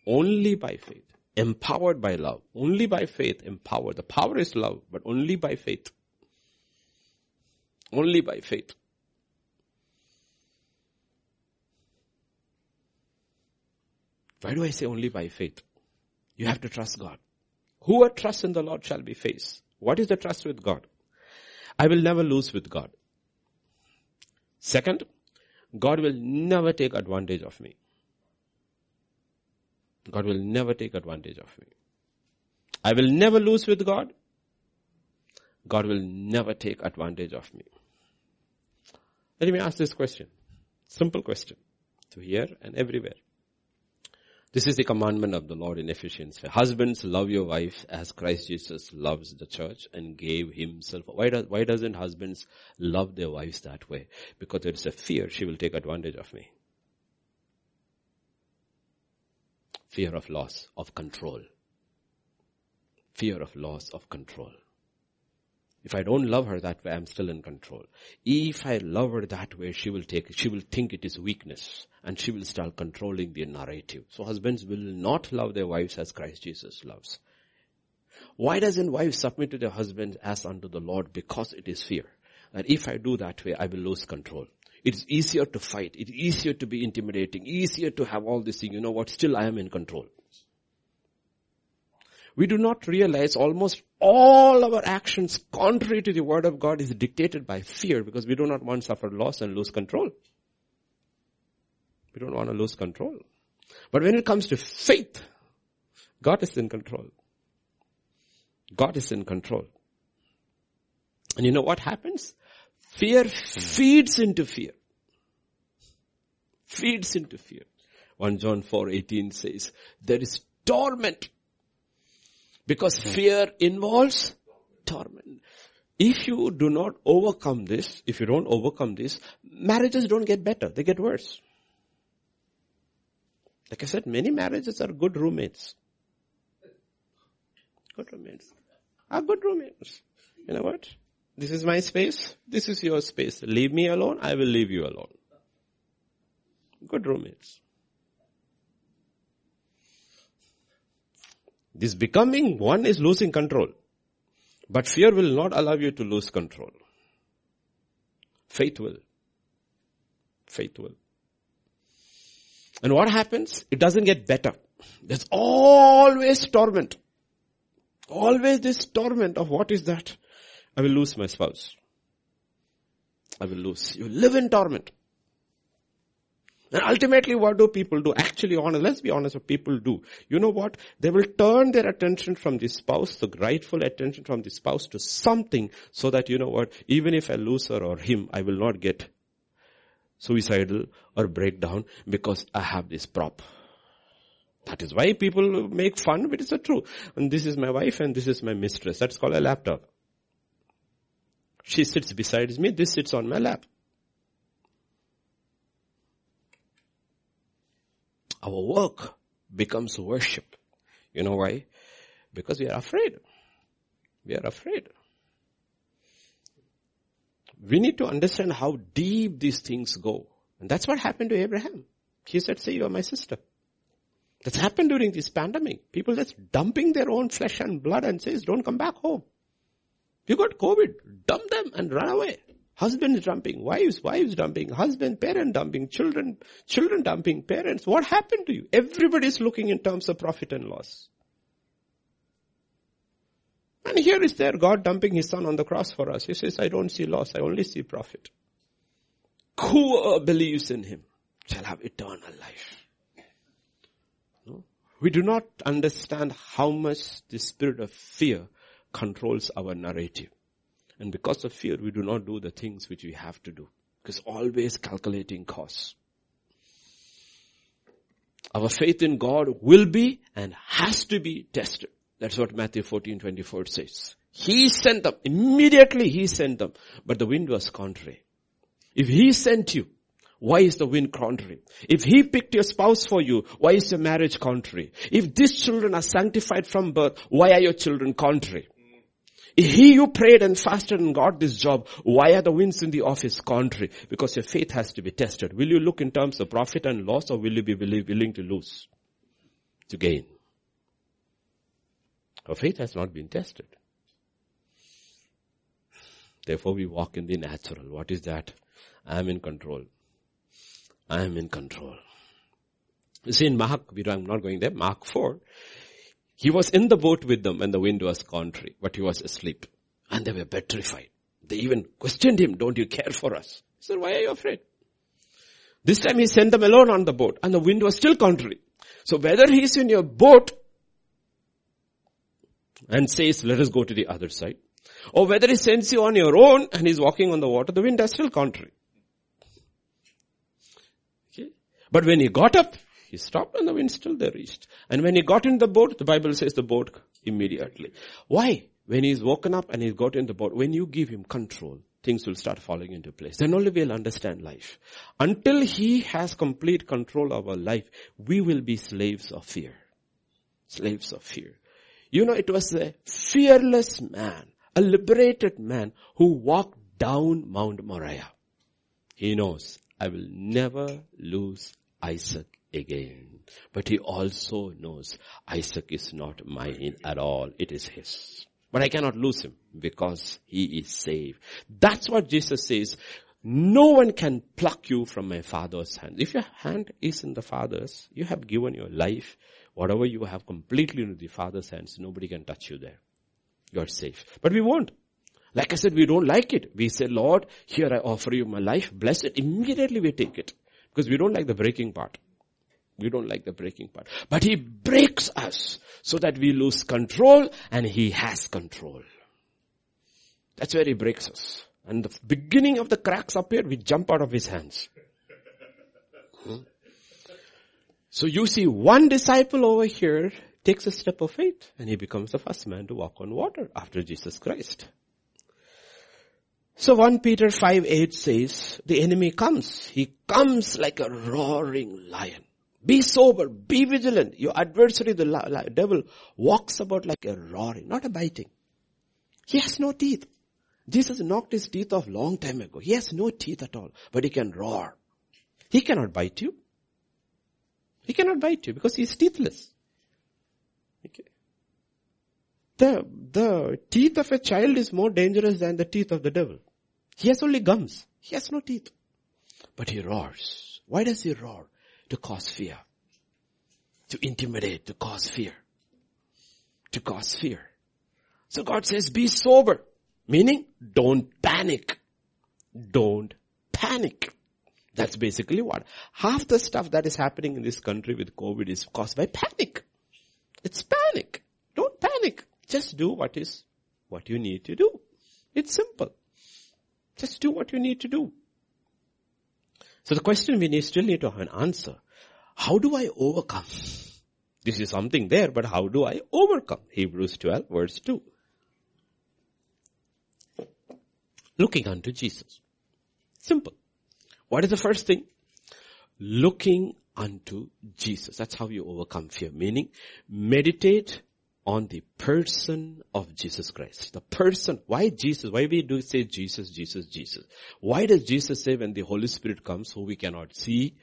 A: Only by faith. Empowered by love. Only by faith empowered. The power is love, but only by faith. Only by faith. Why do I say only by faith? You have to trust God. Whoever trusts in the Lord shall be faced. What is the trust with God? I will never lose with God. Second, God will never take advantage of me. God will never take advantage of me. I will never lose with God. God will never take advantage of me. Let me ask this question. Simple question. To here and everywhere. This is the commandment of the Lord in Ephesians. Husbands, love your wife as Christ Jesus loves the church and gave himself. Why, does, why doesn't husbands love their wives that way? Because there is a fear she will take advantage of me. Fear of loss of control. Fear of loss of control. If I don't love her that way, I'm still in control. If I love her that way, she will take, she will think it is weakness and she will start controlling the narrative. So husbands will not love their wives as Christ Jesus loves. Why doesn't wives submit to their husbands as unto the Lord? Because it is fear. That if I do that way, I will lose control. It's easier to fight. It's easier to be intimidating. Easier to have all this thing. You know what? Still I am in control we do not realize almost all our actions contrary to the word of God is dictated by fear because we do not want to suffer loss and lose control. We don't want to lose control. But when it comes to faith, God is in control. God is in control. And you know what happens? Fear feeds into fear. Feeds into fear. 1 John 4, 18 says, there is torment because fear involves torment. If you do not overcome this, if you don't overcome this, marriages don't get better, they get worse. Like I said, many marriages are good roommates. Good roommates. Are good roommates. You know what? This is my space. This is your space. Leave me alone. I will leave you alone. Good roommates. This becoming one is losing control. But fear will not allow you to lose control. Faith will. Faith will. And what happens? It doesn't get better. There's always torment. Always this torment of what is that? I will lose my spouse. I will lose. You live in torment. And ultimately what do people do? Actually honest, let's be honest what people do. You know what? They will turn their attention from the spouse, the rightful attention from the spouse to something so that you know what, even if I lose her or him, I will not get suicidal or break down because I have this prop. That is why people make fun, but it's the truth. And this is my wife and this is my mistress. That's called a laptop. She sits beside me, this sits on my lap. Our work becomes worship. You know why? Because we are afraid. We are afraid. We need to understand how deep these things go. And that's what happened to Abraham. He said, say you are my sister. That's happened during this pandemic. People just dumping their own flesh and blood and says, don't come back home. You got COVID, dump them and run away. Husbands dumping, wives, wives dumping, husband, parent dumping, children, children dumping, parents. What happened to you? Everybody is looking in terms of profit and loss. And here is there God dumping his son on the cross for us. He says, I don't see loss, I only see profit. Who uh, believes in him shall have eternal life. No? We do not understand how much the spirit of fear controls our narrative. And because of fear, we do not do the things which we have to do. Because always calculating costs. Our faith in God will be and has to be tested. That's what Matthew 14, 24 says. He sent them. Immediately he sent them. But the wind was contrary. If he sent you, why is the wind contrary? If he picked your spouse for you, why is your marriage contrary? If these children are sanctified from birth, why are your children contrary? He you prayed and fasted and got this job, why are the winds in the office contrary? Because your faith has to be tested. Will you look in terms of profit and loss or will you be willing to lose? To gain? Our faith has not been tested. Therefore we walk in the natural. What is that? I am in control. I am in control. You see in Mark, I'm not going there, Mark 4, he was in the boat with them when the wind was contrary, but he was asleep. And they were petrified. They even questioned him, don't you care for us? He said, why are you afraid? This time he sent them alone on the boat and the wind was still contrary. So whether he's in your boat and says, let us go to the other side, or whether he sends you on your own and he's walking on the water, the wind is still contrary. Okay. But when he got up, he stopped and the wind still there reached. And when he got in the boat, the Bible says the boat immediately. Why? When he's woken up and he's got in the boat, when you give him control, things will start falling into place. Then only we'll understand life. Until he has complete control of our life, we will be slaves of fear. Slaves of fear. You know, it was a fearless man, a liberated man who walked down Mount Moriah. He knows, I will never lose Isaac again. But he also knows Isaac is not mine at all. It is his. But I cannot lose him because he is saved. That's what Jesus says. No one can pluck you from my father's hand. If your hand is in the father's, you have given your life, whatever you have completely in the father's hands, nobody can touch you there. You're safe. But we won't. Like I said, we don't like it. We say, Lord, here I offer you my life, bless it. Immediately we take it. Because we don't like the breaking part. We don't like the breaking part. But He breaks us so that we lose control and He has control. That's where He breaks us. And the beginning of the cracks appear, we jump out of His hands. Hmm? So you see one disciple over here takes a step of faith and he becomes the first man to walk on water after Jesus Christ. So 1 Peter 5 8 says, the enemy comes. He comes like a roaring lion. Be sober, be vigilant. Your adversary, the devil, walks about like a roaring, not a biting. He has no teeth. Jesus knocked his teeth off long time ago. He has no teeth at all, but he can roar. He cannot bite you. He cannot bite you because he is teethless. Okay. The, the teeth of a child is more dangerous than the teeth of the devil. He has only gums. He has no teeth. But he roars. Why does he roar? To cause fear. To intimidate, to cause fear. To cause fear. So God says, be sober. Meaning, don't panic. Don't panic. That's basically what. Half the stuff that is happening in this country with COVID is caused by panic. It's panic. Don't panic. Just do what is, what you need to do. It's simple. Just do what you need to do. So the question we need, still need to have an answer. How do I overcome? This is something there, but how do I overcome? Hebrews 12 verse 2. Looking unto Jesus. Simple. What is the first thing? Looking unto Jesus. That's how you overcome fear. Meaning, meditate on the person of Jesus Christ. The person. Why Jesus? Why we do say Jesus, Jesus, Jesus? Why does Jesus say when the Holy Spirit comes who we cannot see,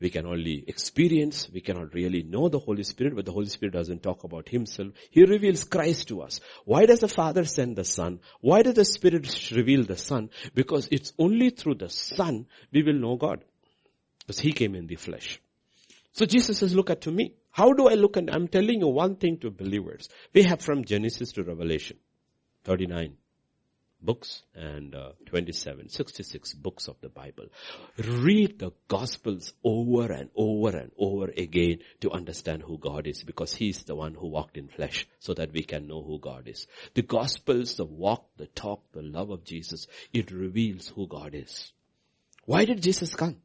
A: we can only experience, we cannot really know the Holy Spirit, but the Holy Spirit doesn't talk about Himself. He reveals Christ to us. Why does the Father send the Son? Why does the Spirit reveal the Son? Because it's only through the Son we will know God. Because He came in the flesh. So Jesus says, look at to me. How do I look and I'm telling you one thing to believers. We have from Genesis to Revelation. 39 books and uh, 27, 66 books of the Bible. Read the Gospels over and over and over again to understand who God is because He is the one who walked in flesh so that we can know who God is. The Gospels, the walk, the talk, the love of Jesus, it reveals who God is. Why did Jesus come?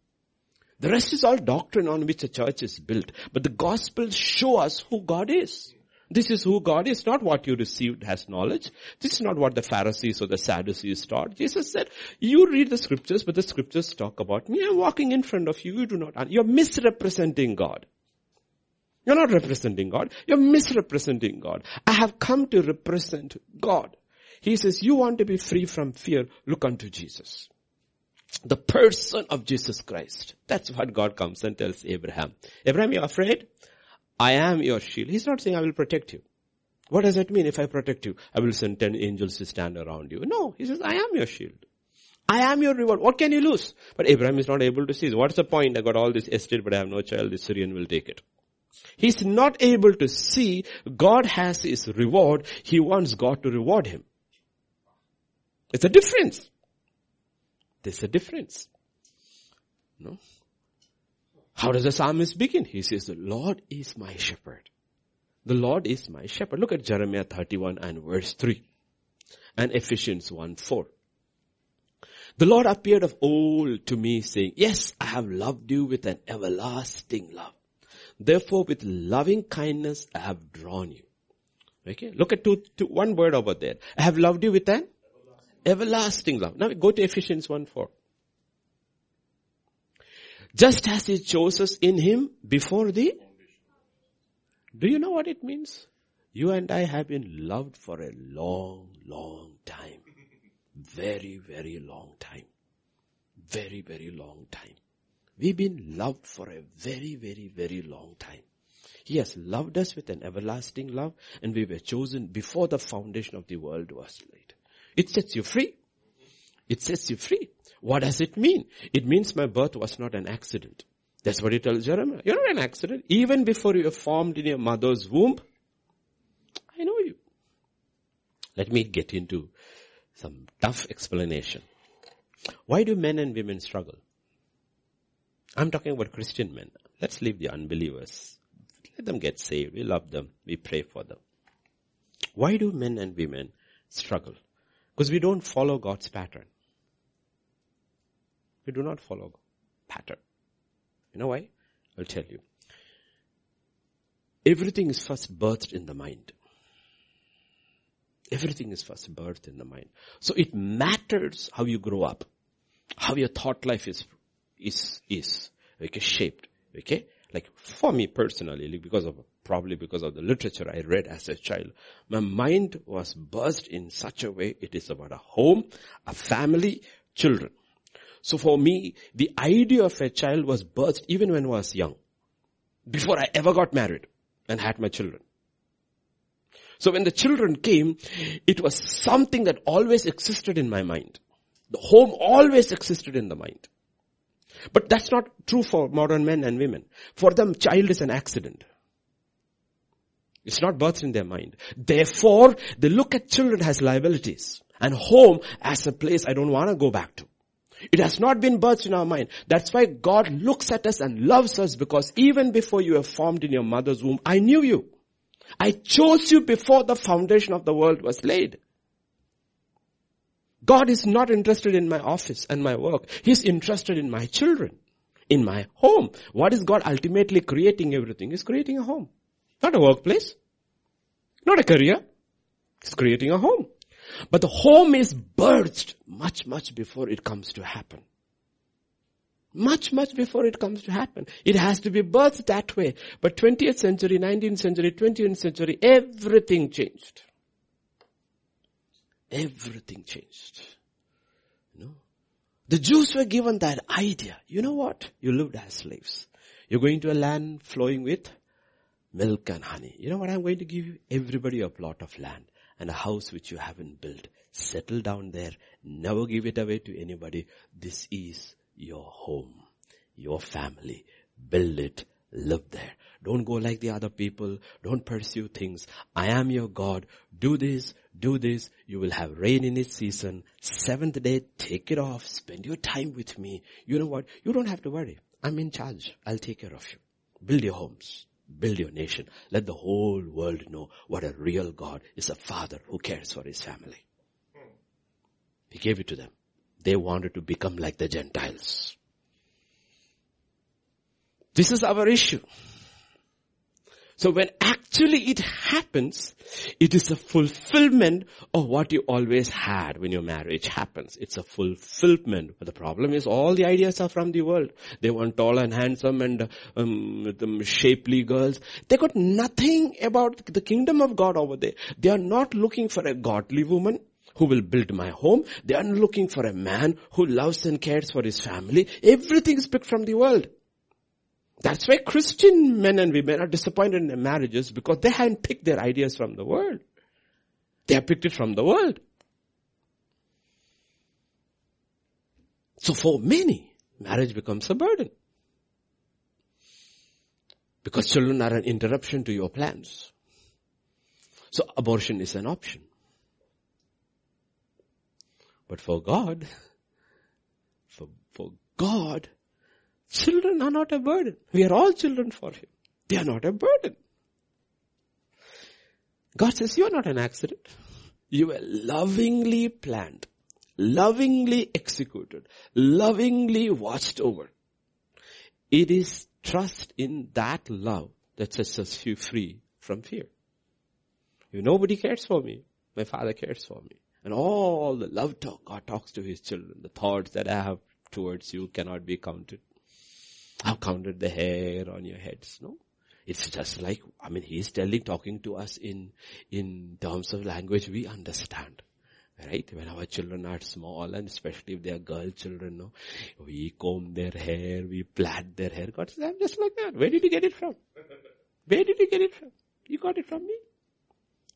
A: The rest is all doctrine on which the church is built. But the Gospels show us who God is. This is who God is, not what you received as knowledge. This is not what the Pharisees or the Sadducees taught. Jesus said, you read the scriptures, but the scriptures talk about me. I'm walking in front of you. You do not, you're misrepresenting God. You're not representing God. You're misrepresenting God. I have come to represent God. He says, you want to be free from fear, look unto Jesus. The person of Jesus Christ. That's what God comes and tells Abraham. Abraham, you're afraid? I am your shield. He's not saying I will protect you. What does that mean if I protect you? I will send ten angels to stand around you. No, he says, I am your shield. I am your reward. What can you lose? But Abraham is not able to see. What's the point? I got all this estate, but I have no child. The Syrian will take it. He's not able to see God has his reward. He wants God to reward him. It's a difference. There's a difference. No? How does the psalmist begin? He says, the Lord is my shepherd. The Lord is my shepherd. Look at Jeremiah 31 and verse 3 and Ephesians 1 4. The Lord appeared of old to me saying, yes, I have loved you with an everlasting love. Therefore with loving kindness I have drawn you. Okay, look at two, two, one word over there. I have loved you with an everlasting love. Now go to Ephesians 1 4. Just as he chose us in him before the, do you know what it means? You and I have been loved for a long, long time. Very, very long time. Very, very long time. We've been loved for a very, very, very long time. He has loved us with an everlasting love and we were chosen before the foundation of the world was laid. It sets you free. It sets you free. What does it mean? It means my birth was not an accident. That's what he tells Jeremiah. You're not an accident. Even before you were formed in your mother's womb, I know you. Let me get into some tough explanation. Why do men and women struggle? I'm talking about Christian men. Let's leave the unbelievers. Let them get saved. We love them. We pray for them. Why do men and women struggle? Because we don't follow God's pattern. We do not follow pattern. You know why? I'll tell you. Everything is first birthed in the mind. Everything is first birthed in the mind. So it matters how you grow up, how your thought life is, is, is, okay, shaped, okay? Like for me personally, because of, probably because of the literature I read as a child, my mind was burst in such a way it is about a home, a family, children. So for me, the idea of a child was birthed even when I was young. Before I ever got married and had my children. So when the children came, it was something that always existed in my mind. The home always existed in the mind. But that's not true for modern men and women. For them, child is an accident. It's not birthed in their mind. Therefore, they look at children as liabilities and home as a place I don't want to go back to. It has not been birthed in our mind. That's why God looks at us and loves us because even before you were formed in your mother's womb, I knew you. I chose you before the foundation of the world was laid. God is not interested in my office and my work. He's interested in my children, in my home. What is God ultimately creating everything? He's creating a home. Not a workplace. Not a career. It's creating a home. But the home is birthed much, much before it comes to happen. Much, much before it comes to happen. It has to be birthed that way. But 20th century, 19th century, 20th century, everything changed. Everything changed. Know? The Jews were given that idea. You know what? You lived as slaves. You're going to a land flowing with milk and honey. You know what I'm going to give you? Everybody a plot of land and a house which you haven't built. Settle down there. Never give it away to anybody. This is your home, your family. Build it. Live there. Don't go like the other people. Don't pursue things. I am your God. Do this. Do this. You will have rain in its season. Seventh day, take it off. Spend your time with me. You know what? You don't have to worry. I'm in charge. I'll take care of you. Build your homes. Build your nation. Let the whole world know what a real God is a father who cares for his family. He gave it to them. They wanted to become like the Gentiles. This is our issue. So when actually it happens, it is a fulfillment of what you always had when your marriage happens. It's a fulfillment. But the problem is all the ideas are from the world. They want tall and handsome and um, shapely girls. They got nothing about the kingdom of God over there. They are not looking for a godly woman who will build my home. They are looking for a man who loves and cares for his family. Everything is picked from the world. That's why Christian men and women are disappointed in their marriages because they haven't picked their ideas from the world. They have picked it from the world. So for many, marriage becomes a burden. Because children are an interruption to your plans. So abortion is an option. But for God, for, for God, children are not a burden. We are all children for Him. They are not a burden. God says you are not an accident. You were lovingly planned, lovingly executed, lovingly watched over. It is trust in that love that sets us free from fear. If nobody cares for me, my father cares for me. And all the love talk God talks to his children, the thoughts that I have towards you cannot be counted. I've counted the hair on your heads. No. It's just like, I mean, he's telling, talking to us in, in terms of language we understand. Right? When our children are small and especially if they are girl children, no, we comb their hair, we plait their hair. God says, I'm just like that. Where did you get it from? Where did you get it from? You got it from me.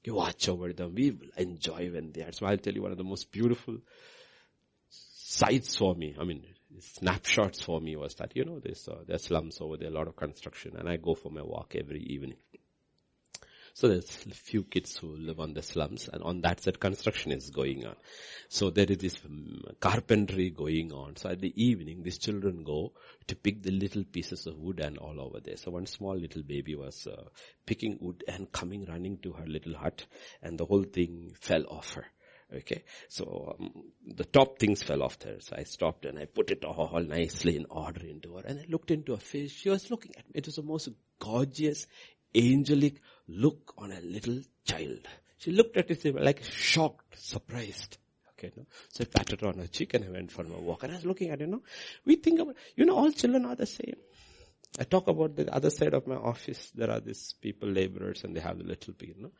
A: You watch over them. We enjoy when they are. So I'll tell you one of the most beautiful sights for me. I mean, snapshots for me was that, you know, there's, uh, there's slums over there, a lot of construction, and I go for my walk every evening. So there's a few kids who live on the slums and on that side construction is going on. So there is this um, carpentry going on. So at the evening these children go to pick the little pieces of wood and all over there. So one small little baby was uh, picking wood and coming running to her little hut and the whole thing fell off her. Okay, so um, the top things fell off there. So I stopped and I put it all nicely in order into her. And I looked into her face. She was looking at me. It was the most gorgeous, angelic look on a little child. She looked at it like shocked, surprised. Okay, no? So I patted her on her cheek and I went for my walk. And I was looking at, you know, we think about, you know, all children are the same. I talk about the other side of my office. There are these people, laborers, and they have the little people, you know.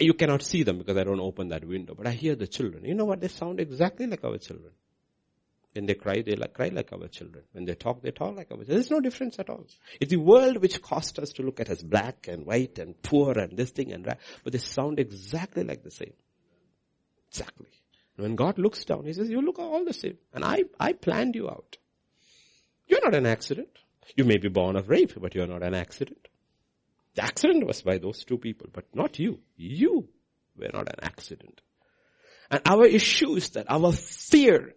A: You cannot see them because I don't open that window, but I hear the children. You know what? They sound exactly like our children. When they cry, they like, cry like our children. When they talk, they talk like our children. There's no difference at all. It's the world which caused us to look at as black and white and poor and this thing and that, but they sound exactly like the same. Exactly. When God looks down, He says, you look all the same. And I, I planned you out. You're not an accident. You may be born of rape, but you're not an accident. The accident was by those two people, but not you. You were not an accident. And our issue is that our fear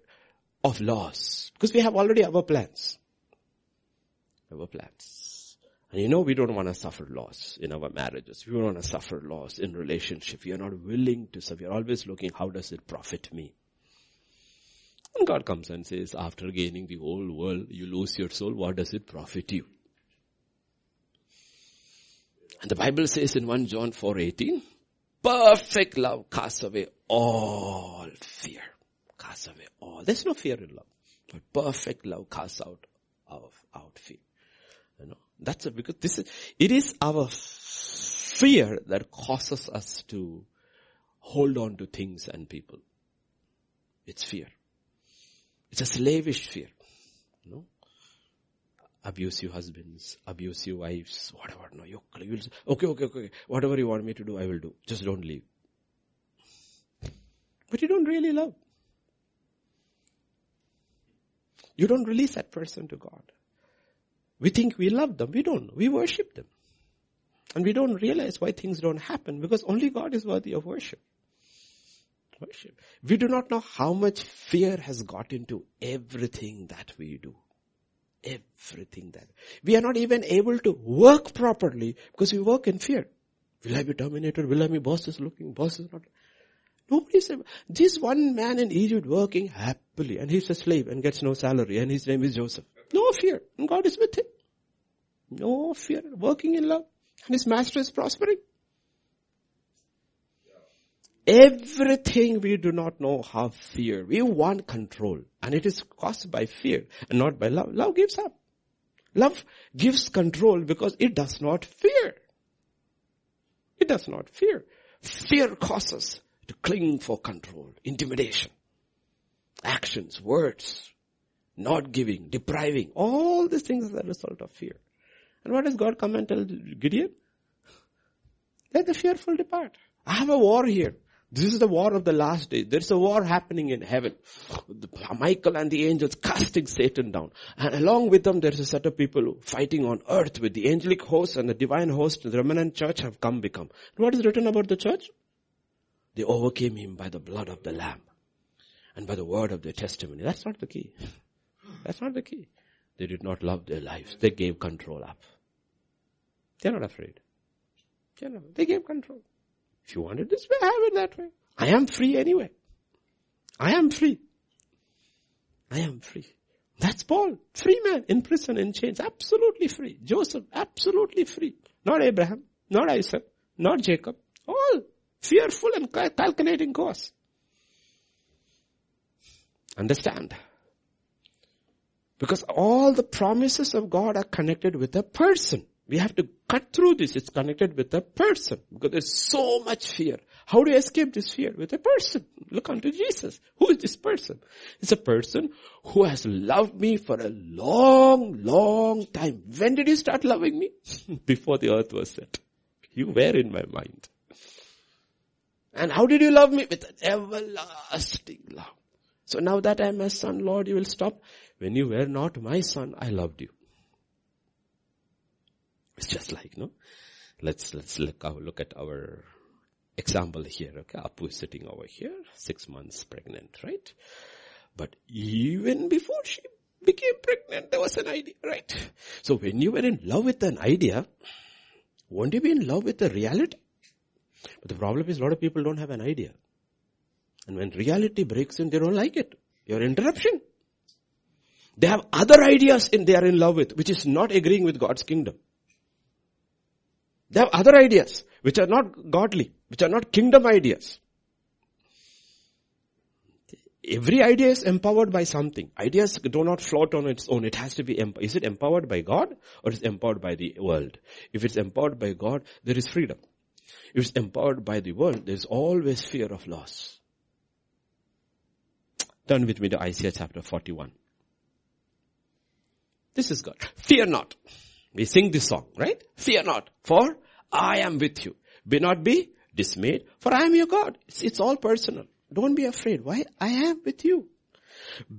A: of loss. Because we have already our plans. Our plans. And you know we don't want to suffer loss in our marriages. We don't want to suffer loss in relationship. We are not willing to suffer. We are always looking, how does it profit me? And God comes and says, after gaining the whole world, you lose your soul. What does it profit you? And the Bible says in 1 John 4:18, perfect love casts away all fear. Casts away all. There's no fear in love. But perfect love casts out, out, out fear. You know, that's a, because this is, it is our fear that causes us to hold on to things and people. It's fear. It's a slavish fear. You know? Abusive husbands, abuse abusive wives, whatever. No, you, will okay, okay, okay, whatever you want me to do, I will do. Just don't leave. But you don't really love. You don't release that person to God. We think we love them. We don't. We worship them. And we don't realize why things don't happen because only God is worthy of worship worship. We do not know how much fear has got into everything that we do. Everything that we are not even able to work properly because we work in fear. Will I be terminated? Will I be boss is looking? Boss is not. Nobody said, this one man in Egypt working happily and he's a slave and gets no salary and his name is Joseph. No fear. God is with him. No fear. Working in love. And his master is prospering. Everything we do not know have fear. We want control. And it is caused by fear and not by love. Love gives up. Love gives control because it does not fear. It does not fear. Fear causes to cling for control, intimidation, actions, words, not giving, depriving. All these things are the result of fear. And what does God come and tell Gideon? Let the fearful depart. I have a war here. This is the war of the last day. There's a war happening in heaven. Michael and the angels casting Satan down. And along with them, there's a set of people fighting on earth with the angelic host and the divine host. The remnant church have come become. What is written about the church? They overcame him by the blood of the lamb and by the word of their testimony. That's not the key. That's not the key. They did not love their lives. They gave control up. They're not afraid. They gave control. If you want it this way, have it that way. I am free anyway. I am free. I am free. That's Paul. Free man in prison in chains. Absolutely free. Joseph, absolutely free. Not Abraham, not Isaac, not Jacob. All fearful and calculating course. Understand? Because all the promises of God are connected with a person. We have to cut through this. It's connected with a person because there's so much fear. How do you escape this fear? With a person. Look unto Jesus. Who is this person? It's a person who has loved me for a long, long time. When did he start loving me? Before the earth was set. You were in my mind. And how did you love me? With an everlasting love. So now that I am a son, Lord, you will stop. When you were not my son, I loved you. It's just like, no? Let's, let's look, look at our example here, okay? Apu is sitting over here, six months pregnant, right? But even before she became pregnant, there was an idea, right? So when you were in love with an idea, won't you be in love with the reality? But the problem is a lot of people don't have an idea. And when reality breaks in, they don't like it. Your interruption. They have other ideas in they are in love with, which is not agreeing with God's kingdom. They have other ideas which are not godly, which are not kingdom ideas. Every idea is empowered by something. Ideas do not float on its own. It has to be, is it empowered by God or is empowered by the world? If it's empowered by God, there is freedom. If it's empowered by the world, there's always fear of loss. Turn with me to Isaiah chapter 41. This is God. Fear not. We sing this song, right? Fear not, for I am with you. Be not be dismayed, for I am your God. It's, it's all personal. Don't be afraid. Why? I am with you.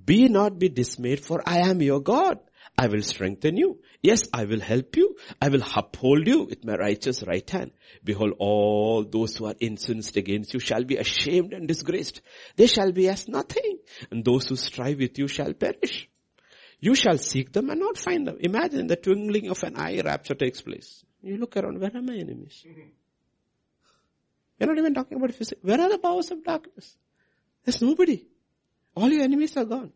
A: Be not be dismayed, for I am your God. I will strengthen you. Yes, I will help you. I will uphold you with my righteous right hand. Behold, all those who are incensed against you shall be ashamed and disgraced. They shall be as nothing. And those who strive with you shall perish. You shall seek them and not find them. Imagine the twinkling of an eye rapture takes place. You look around, where are my enemies? Mm-hmm. We're not even talking about physics. Where are the powers of darkness? There's nobody. All your enemies are gone.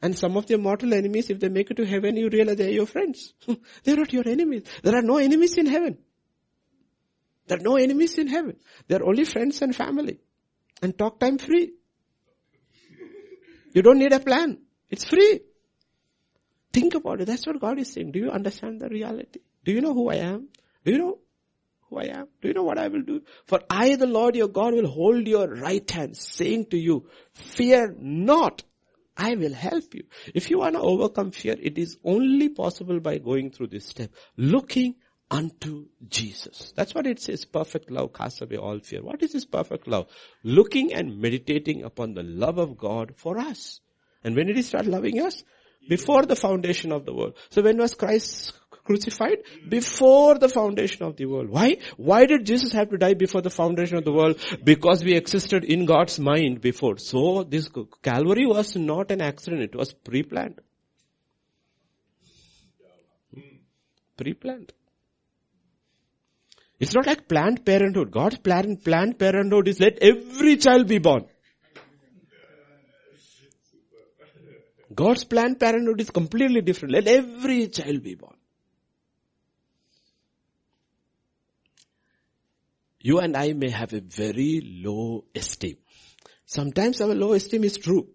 A: And some of your mortal enemies, if they make it to heaven, you realize they are your friends. they're not your enemies. There are no enemies in heaven. There are no enemies in heaven. They are only friends and family. And talk time free. You don't need a plan. It's free. Think about it. That's what God is saying. Do you understand the reality? Do you know who I am? Do you know who I am? Do you know what I will do? For I, the Lord your God, will hold your right hand, saying to you, fear not. I will help you. If you want to overcome fear, it is only possible by going through this step. Looking unto Jesus. That's what it says. Perfect love casts away all fear. What is this perfect love? Looking and meditating upon the love of God for us. And when did he start loving us? Before the foundation of the world. So when was Christ crucified? Before the foundation of the world. Why? Why did Jesus have to die before the foundation of the world? Because we existed in God's mind before. So this Calvary was not an accident, it was pre-planned. Pre-planned. It's not like planned parenthood. God's plan, planned parenthood is let every child be born. God's planned parenthood is completely different. Let every child be born. You and I may have a very low esteem. Sometimes our low esteem is true.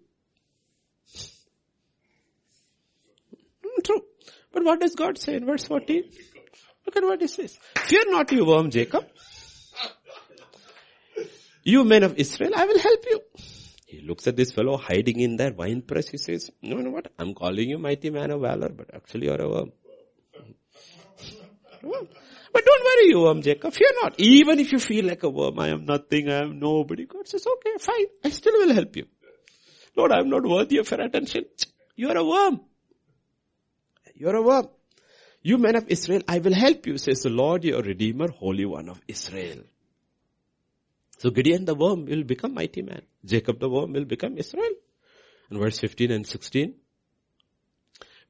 A: Hmm, true. But what does God say in verse 14? Look at what he says. Fear not you worm Jacob. You men of Israel, I will help you. He looks at this fellow hiding in their wine press. He says, you know what? I'm calling you mighty man of valor, but actually you're a worm. But don't worry, you worm Jacob. Fear not. Even if you feel like a worm, I am nothing, I am nobody. God says, okay, fine. I still will help you. Lord, I am not worthy of your attention. You are a worm. You are a worm. You men of Israel, I will help you, says the Lord, your Redeemer, Holy One of Israel. So Gideon the worm will become mighty man. Jacob the worm will become Israel. In verse 15 and 16,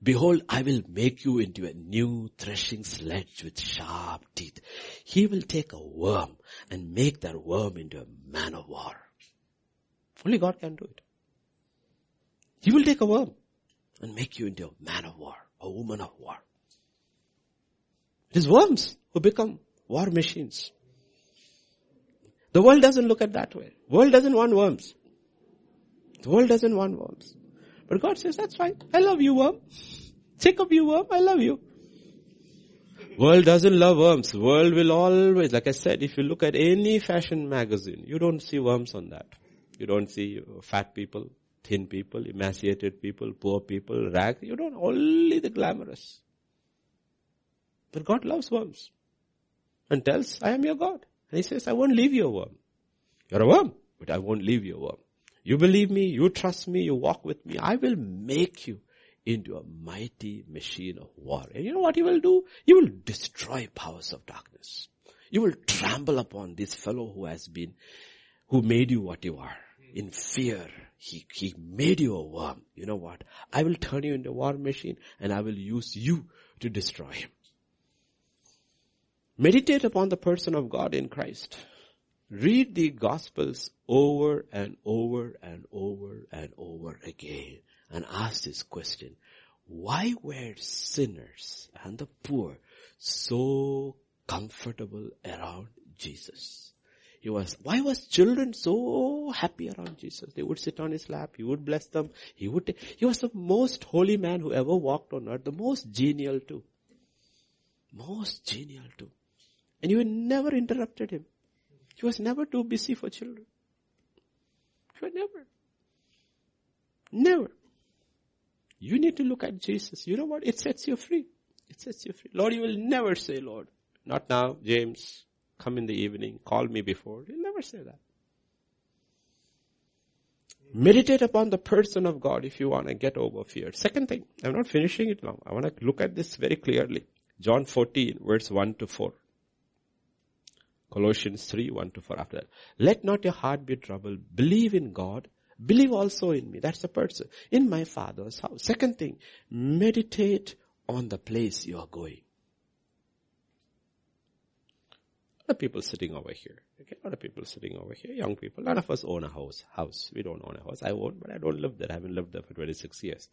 A: Behold, I will make you into a new threshing sledge with sharp teeth. He will take a worm and make that worm into a man of war. Only God can do it. He will take a worm and make you into a man of war, a woman of war. It is worms who become war machines. The world doesn't look at that way. World doesn't want worms. The world doesn't want worms. But God says, that's fine. I love you, worm. Jacob, you worm. I love you. World doesn't love worms. World will always, like I said, if you look at any fashion magazine, you don't see worms on that. You don't see uh, fat people, thin people, emaciated people, poor people, rag. You don't, only the glamorous. But God loves worms. And tells, I am your God. And he says, I won't leave you a worm. You're a worm, but I won't leave you a worm. You believe me, you trust me, you walk with me. I will make you into a mighty machine of war. And you know what he will do? He will destroy powers of darkness. You will trample upon this fellow who has been, who made you what you are. In fear, he, he made you a worm. You know what? I will turn you into a war machine and I will use you to destroy him. Meditate upon the person of God in Christ. Read the Gospels over and over and over and over again and ask this question. Why were sinners and the poor so comfortable around Jesus? He was, why was children so happy around Jesus? They would sit on his lap, he would bless them, he would, he was the most holy man who ever walked on earth, the most genial too. Most genial too. And you never interrupted him. He was never too busy for children. He was never. Never. You need to look at Jesus. You know what? It sets you free. It sets you free. Lord, you will never say, Lord, not now, James, come in the evening, call me before. You'll never say that. Meditate upon the person of God if you want to get over fear. Second thing, I'm not finishing it now. I want to look at this very clearly. John 14 verse 1 to 4. Colossians 3, 1 to 4 after that. Let not your heart be troubled. Believe in God. Believe also in me. That's the person. In my father's house. Second thing, meditate on the place you are going. A lot of people sitting over here. Okay, a lot of people sitting over here. Young people. None of us own a house. House. We don't own a house. I own, but I don't live there. I haven't lived there for 26 years.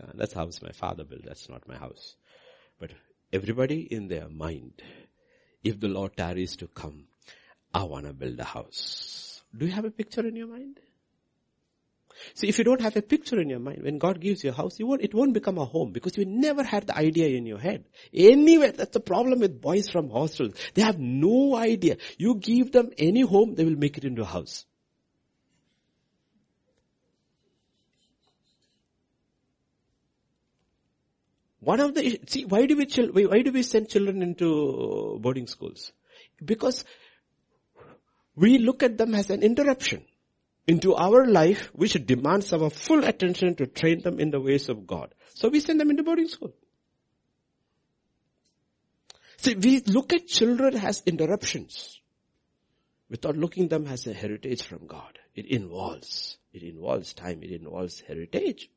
A: Uh, that's house my father built. That's not my house. But everybody in their mind if the Lord tarries to come, I want to build a house. Do you have a picture in your mind? See, if you don't have a picture in your mind, when God gives you a house, you won't, it won't become a home because you never had the idea in your head. Anywhere, that's the problem with boys from hostels. They have no idea. You give them any home, they will make it into a house. One of the, see, why do we, why do we send children into boarding schools? Because we look at them as an interruption into our life which demands our full attention to train them in the ways of God. So we send them into boarding school. See, we look at children as interruptions without looking them as a heritage from God. It involves, it involves time, it involves heritage.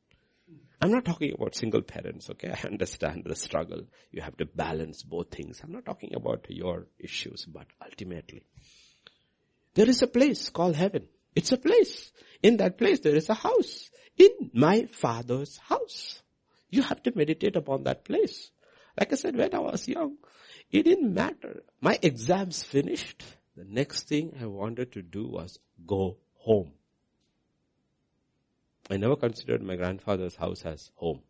A: I'm not talking about single parents, okay? I understand the struggle. You have to balance both things. I'm not talking about your issues, but ultimately, there is a place called heaven. It's a place. In that place, there is a house. In my father's house. You have to meditate upon that place. Like I said, when I was young, it didn't matter. My exams finished. The next thing I wanted to do was go home. I never considered my grandfather's house as home.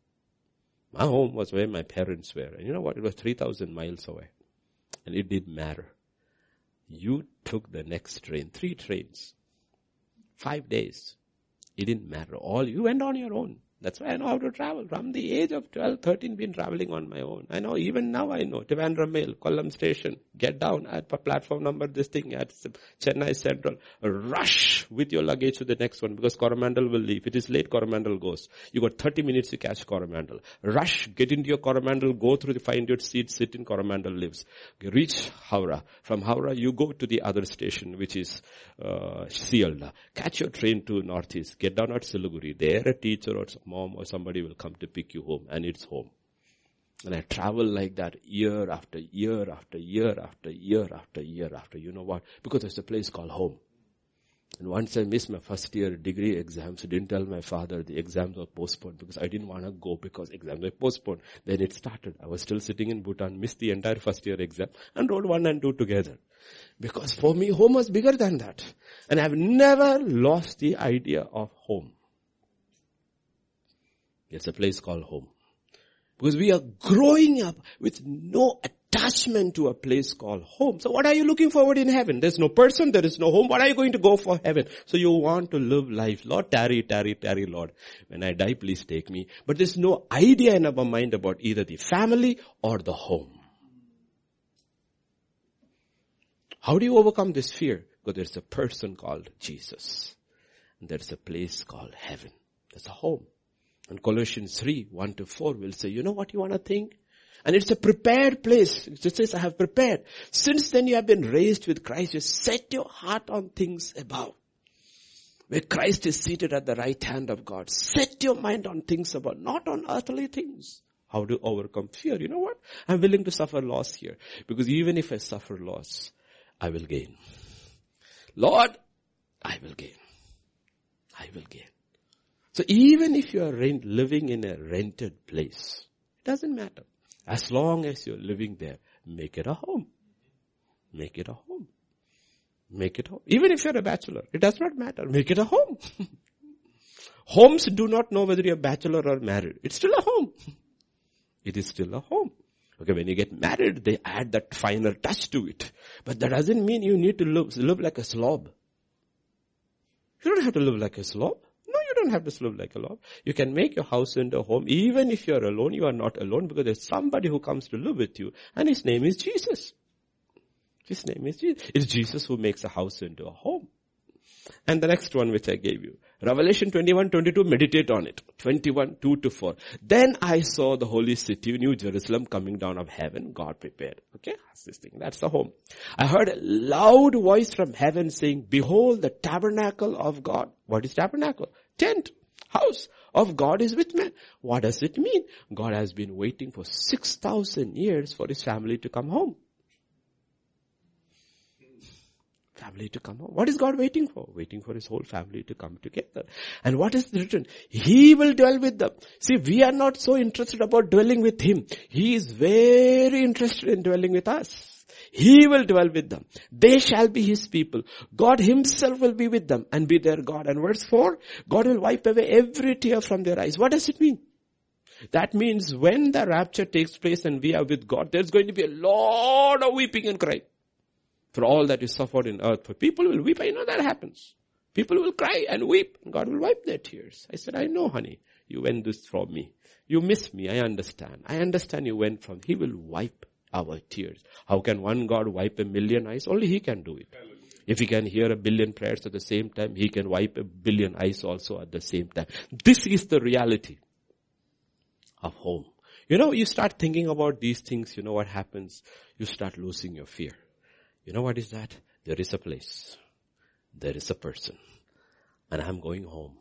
A: My home was where my parents were. And you know what? It was 3,000 miles away. And it didn't matter. You took the next train, three trains, five days. It didn't matter. All you went on your own. That's why I know how to travel. From the age of 12, 13, been traveling on my own. I know, even now I know. Trivandrum Mail, Kollam Station, get down at platform number, this thing at Chennai Central. Rush with your luggage to the next one because Coromandel will leave. It is late, Coromandel goes. You got 30 minutes to catch Coromandel. Rush, get into your Coromandel, go through the find your seat, sit in Coromandel lives. Reach Howrah. From Howrah, you go to the other station, which is, uh. Catch your train to Northeast. Get down at Siliguri. There a teacher or mom or somebody will come to pick you home and it's home. And I travel like that year after year after year after year after year after, you know what? Because there's a place called home. And once I missed my first year degree exams, I didn't tell my father the exams were postponed because I didn't want to go because exams were postponed. Then it started. I was still sitting in Bhutan, missed the entire first year exam and wrote one and two together. Because for me, home was bigger than that. And I've never lost the idea of home. It's a place called home. Because we are growing up with no attachment to a place called home. So what are you looking forward in heaven? There's no person, there is no home. What are you going to go for heaven? So you want to live life. Lord, tarry, tarry, tarry, Lord. When I die, please take me. But there's no idea in our mind about either the family or the home. How do you overcome this fear? Because there's a person called Jesus. And there's a place called heaven. There's a home. And Colossians 3, 1 to 4 will say, you know what you want to think? And it's a prepared place. It says, I have prepared. Since then you have been raised with Christ. You set your heart on things above. Where Christ is seated at the right hand of God. Set your mind on things above, not on earthly things. How to overcome fear. You know what? I'm willing to suffer loss here. Because even if I suffer loss, I will gain. Lord, I will gain. I will gain. So even if you are rent, living in a rented place, it doesn't matter. As long as you're living there, make it a home. Make it a home. Make it home. Even if you're a bachelor, it does not matter. Make it a home. Homes do not know whether you're bachelor or married. It's still a home. It is still a home. Okay, when you get married, they add that final touch to it. But that doesn't mean you need to live, live like a slob. You don't have to live like a slob don't have to live like a log. You can make your house into a home. Even if you're alone, you are not alone because there's somebody who comes to live with you and his name is Jesus. His name is Jesus. It's Jesus who makes a house into a home. And the next one which I gave you. Revelation 21, 22, meditate on it. 21, 2 to 4. Then I saw the holy city, New Jerusalem coming down of heaven, God prepared. Okay, that's this thing. That's the home. I heard a loud voice from heaven saying, behold the tabernacle of God. What is tabernacle? Tent, house of God is with men. What does it mean? God has been waiting for 6,000 years for his family to come home. family to come home. What is God waiting for? Waiting for his whole family to come together. And what is written? He will dwell with them. See, we are not so interested about dwelling with him. He is very interested in dwelling with us. He will dwell with them. They shall be his people. God himself will be with them and be their God. And verse 4, God will wipe away every tear from their eyes. What does it mean? That means when the rapture takes place and we are with God, there's going to be a lot of weeping and crying for all that is suffered in earth. For people will weep. I know that happens. People will cry and weep. And God will wipe their tears. I said, I know, honey. You went this from me. You miss me. I understand. I understand you went from. He will wipe our tears. How can one God wipe a million eyes? Only He can do it. If He can hear a billion prayers at the same time, He can wipe a billion eyes also at the same time. This is the reality of home. You know, you start thinking about these things, you know what happens? You start losing your fear. You know what is that? There is a place. There is a person. And I'm going home.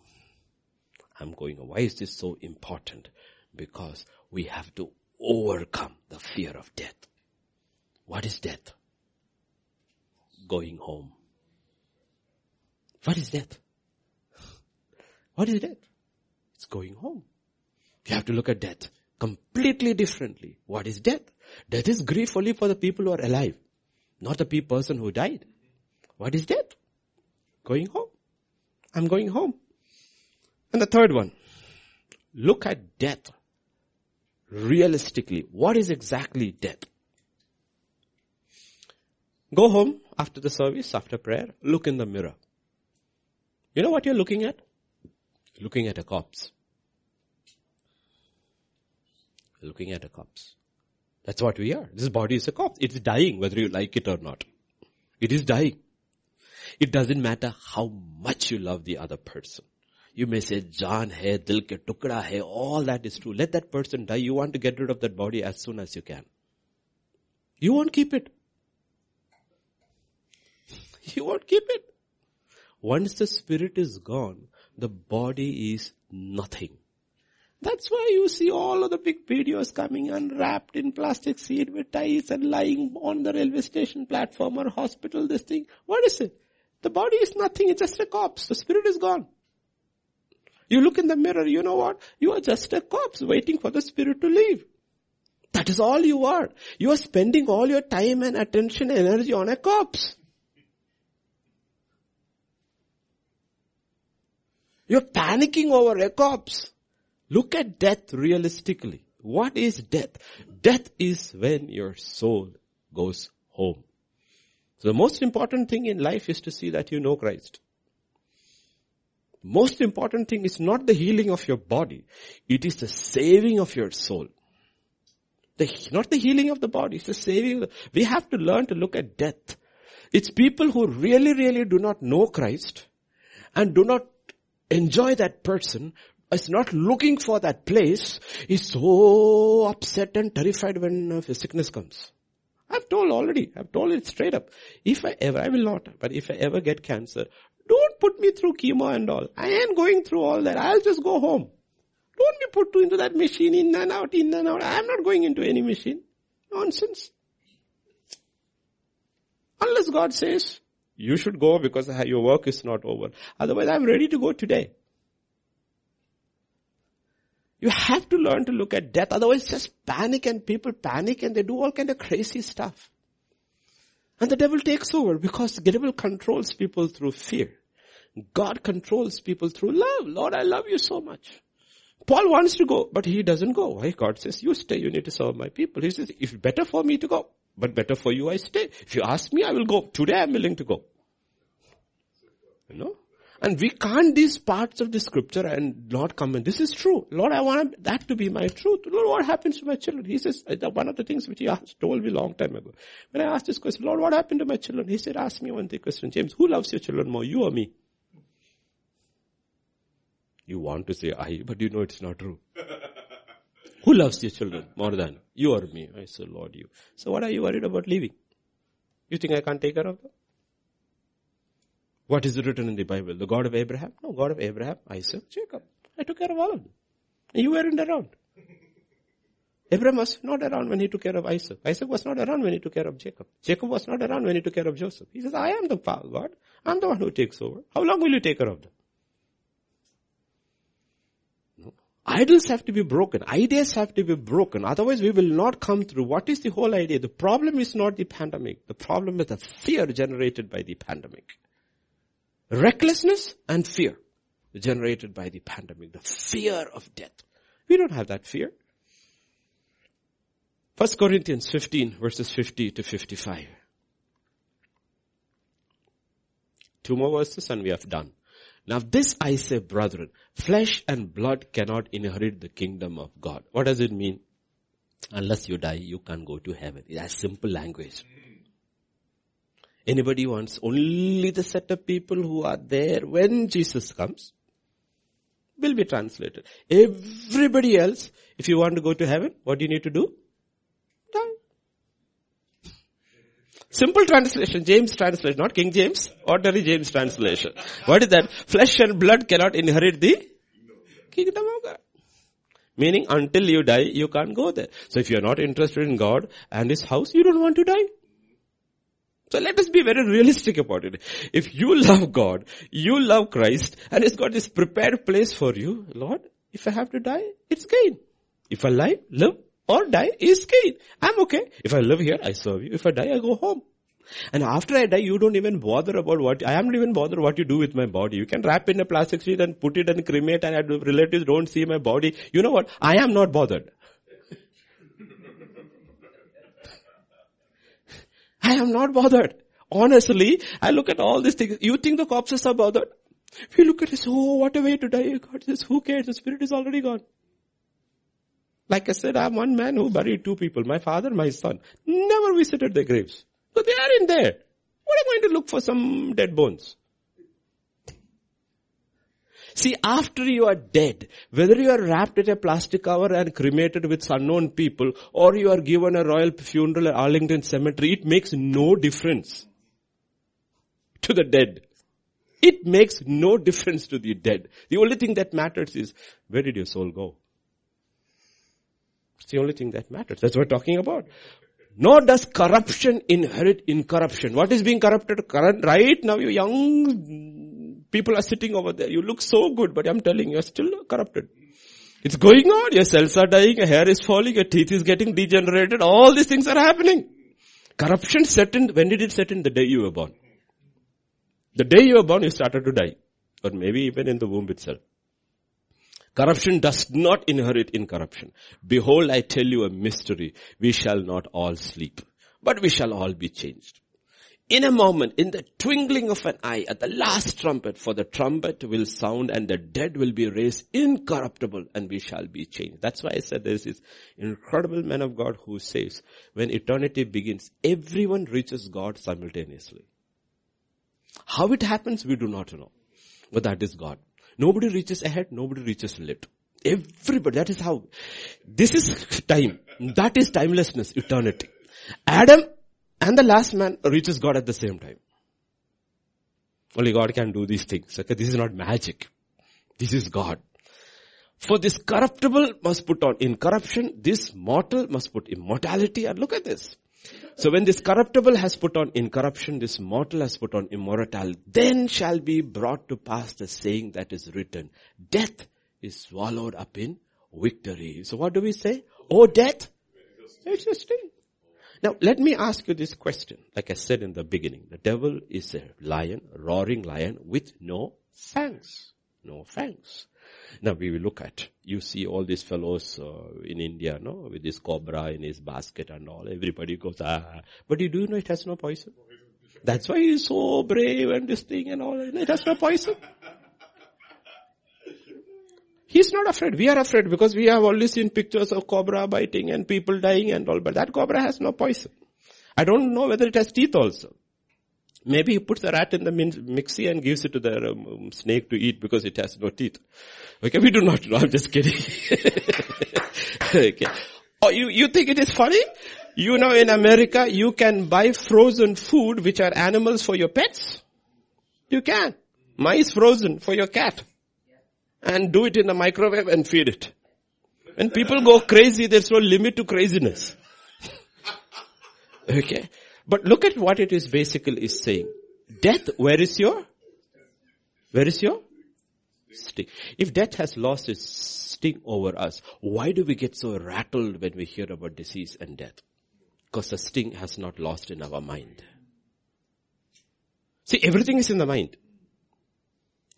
A: I'm going. Why is this so important? Because we have to overcome the fear of death. What is death? Going home. What is death? What is death? It's going home. You have to look at death completely differently. What is death? Death is grief only for the people who are alive. Not the person who died. What is death? Going home. I'm going home. And the third one. Look at death. Realistically. What is exactly death? Go home after the service, after prayer, look in the mirror. You know what you're looking at? Looking at a corpse. Looking at a corpse. That's what we are. This body is a corpse. It's dying whether you like it or not. It is dying. It doesn't matter how much you love the other person. You may say, Jaan hai, dil ke tukda hai, all that is true. Let that person die. You want to get rid of that body as soon as you can. You won't keep it. You won't keep it. Once the spirit is gone, the body is nothing. That's why you see all of the big videos coming unwrapped in plastic sheet with ties and lying on the railway station platform or hospital, this thing. What is it? The body is nothing, it's just a corpse. The spirit is gone. You look in the mirror, you know what? You are just a corpse waiting for the spirit to leave. That is all you are. You are spending all your time and attention and energy on a corpse. You're panicking over a corpse. Look at death realistically. What is death? Death is when your soul goes home. So the most important thing in life is to see that you know Christ. Most important thing is not the healing of your body. It is the saving of your soul. The, not the healing of the body, it's the saving. The, we have to learn to look at death. It's people who really, really do not know Christ and do not enjoy that person is not looking for that place is so upset and terrified when uh, sickness comes. I've told already, I've told it straight up. If I ever, I will not, but if I ever get cancer, don't put me through chemo and all. I ain't going through all that. I'll just go home. Don't be put into that machine in and out, in and out. I'm not going into any machine. Nonsense. Unless God says, you should go because your work is not over. Otherwise I'm ready to go today. You have to learn to look at death. Otherwise just panic and people panic and they do all kind of crazy stuff. And the devil takes over because the devil controls people through fear. God controls people through love. Lord, I love you so much. Paul wants to go, but he doesn't go. Why? God says, you stay, you need to serve my people. He says, if better for me to go, but better for you I stay. If you ask me, I will go. Today I'm willing to go. You know? And we can't these parts of the scripture and not come in. This is true. Lord, I want that to be my truth. Lord, what happens to my children? He says, one of the things which he asked, told me long time ago. When I asked this question, Lord, what happened to my children? He said, ask me one thing question, James, who loves your children more, you or me? You want to say I, but you know it's not true. Who loves your children more than you or me? I say, Lord, you. So what are you worried about leaving? You think I can't take care of them? What is written in the Bible? The God of Abraham? No, God of Abraham, Isaac, Jacob. I took care of all of them. You weren't around. Abraham was not around when he took care of Isaac. Isaac was not around when he took care of Jacob. Jacob was not around when he took care of Joseph. He says, I am the God. I'm the one who takes over. How long will you take care of them? No. Idols have to be broken. Ideas have to be broken. Otherwise we will not come through. What is the whole idea? The problem is not the pandemic. The problem is the fear generated by the pandemic. Recklessness and fear generated by the pandemic. The fear of death. We don't have that fear. First Corinthians 15 verses 50 to 55. Two more verses and we have done. Now this I say brethren, flesh and blood cannot inherit the kingdom of God. What does it mean? Unless you die, you can't go to heaven. That's simple language. Anybody wants only the set of people who are there when Jesus comes will be translated. Everybody else, if you want to go to heaven, what do you need to do? Die. Simple translation, James translation, not King James, ordinary James translation. What is that? Flesh and blood cannot inherit the kingdom of God. Meaning until you die, you can't go there. So if you're not interested in God and His house, you don't want to die. So let us be very realistic about it. If you love God, you love Christ, and He's got this prepared place for you, Lord, if I have to die, it's gain. If I live, live, or die, is gain. I'm okay. If I live here, I serve you. If I die, I go home. And after I die, you don't even bother about what, I am not even bother what you do with my body. You can wrap in a plastic sheet and put it and cremate and relatives don't see my body. You know what? I am not bothered. I am not bothered. Honestly, I look at all these things. You think the corpses are bothered? If you look at this, oh, what a way to die. Oh, God says, who cares? The spirit is already gone. Like I said, I'm one man who buried two people, my father, my son. Never visited their graves. So they are in there. What am I going to look for some dead bones? See, after you are dead, whether you are wrapped in a plastic cover and cremated with unknown people, or you are given a royal funeral at Arlington Cemetery, it makes no difference to the dead. It makes no difference to the dead. The only thing that matters is, where did your soul go? It's the only thing that matters. That's what we're talking about. Nor does corruption inherit incorruption. What is being corrupted? Current, Right now, you young people are sitting over there. You look so good, but I'm telling you, you're still corrupted. It's going on. Your cells are dying, your hair is falling, your teeth is getting degenerated. All these things are happening. Corruption set in, when did it set in? The day you were born. The day you were born, you started to die. Or maybe even in the womb itself. Corruption does not inherit incorruption. Behold, I tell you a mystery. We shall not all sleep, but we shall all be changed in a moment, in the twinkling of an eye, at the last trumpet, for the trumpet will sound and the dead will be raised incorruptible and we shall be changed. That's why I said there's this incredible man of God who says, when eternity begins, everyone reaches God simultaneously. How it happens, we do not know. But that is God. Nobody reaches ahead, nobody reaches late. Everybody, that is how. This is time. That is timelessness, eternity. Adam and the last man reaches God at the same time. Only God can do these things. Okay, this is not magic. This is God. For this corruptible must put on incorruption, this mortal must put immortality. And look at this. So when this corruptible has put on incorruption, this mortal has put on immortality, then shall be brought to pass the saying that is written. Death is swallowed up in victory. So what do we say? Oh death, it's a sting. Now let me ask you this question. Like I said in the beginning, the devil is a lion, a roaring lion with no fangs. No fangs. Now we will look at, you see all these fellows uh, in India, no, with this cobra in his basket and all. Everybody goes, ah. But you do know it has no poison. That's why he's so brave and this thing and all. It has no poison. He's not afraid. We are afraid because we have only seen pictures of cobra biting and people dying and all, but that cobra has no poison. I don't know whether it has teeth also. Maybe he puts the rat in the mixie and gives it to the um, snake to eat because it has no teeth. Okay, we do not know. I'm just kidding. okay. Oh, you, you think it is funny? You know in America you can buy frozen food which are animals for your pets. You can. Mice frozen for your cat. And do it in the microwave and feed it. When people go crazy, there's no limit to craziness. okay. But look at what it is basically is saying. Death, where is your? Where is your? Sting. If death has lost its sting over us, why do we get so rattled when we hear about disease and death? Because the sting has not lost in our mind. See, everything is in the mind.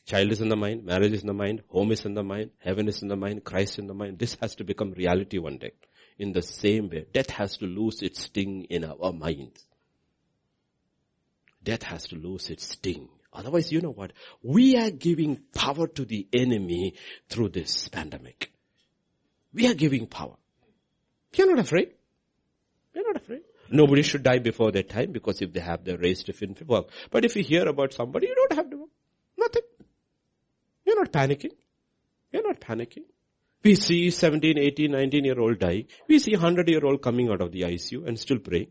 A: Child is in the mind, marriage is in the mind, home is in the mind, heaven is in the mind, Christ is in the mind. This has to become reality one day. In the same way, death has to lose its sting in our minds. Death has to lose its sting. Otherwise, you know what? We are giving power to the enemy through this pandemic. We are giving power. We are not afraid. We are not afraid. Nobody should die before their time because if they have the race to fin work. But if you hear about somebody, you don't have to. Nothing. You're not panicking. You're not panicking. We see 17, 18, 19 year old die. We see 100 year old coming out of the ICU and still praying.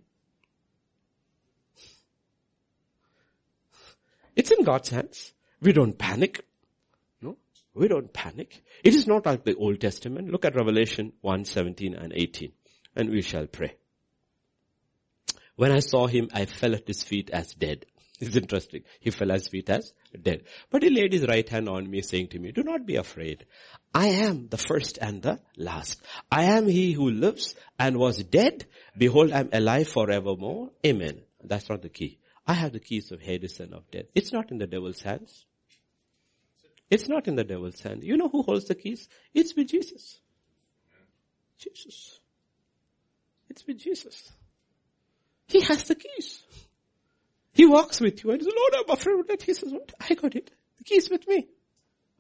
A: It's in God's hands. We don't panic. No, we don't panic. It is not like the Old Testament. Look at Revelation 1, 17 and 18 and we shall pray. When I saw him, I fell at his feet as dead. It's interesting. He fell as feet as dead. But he laid his right hand on me saying to me, do not be afraid. I am the first and the last. I am he who lives and was dead. Behold, I am alive forevermore. Amen. That's not the key. I have the keys of Hades and of death. It's not in the devil's hands. It's not in the devil's hand. You know who holds the keys? It's with Jesus. Jesus. It's with Jesus. He has the keys. He walks with you and says, Lord, I'm afraid of death. He says, what? I got it. The key's with me.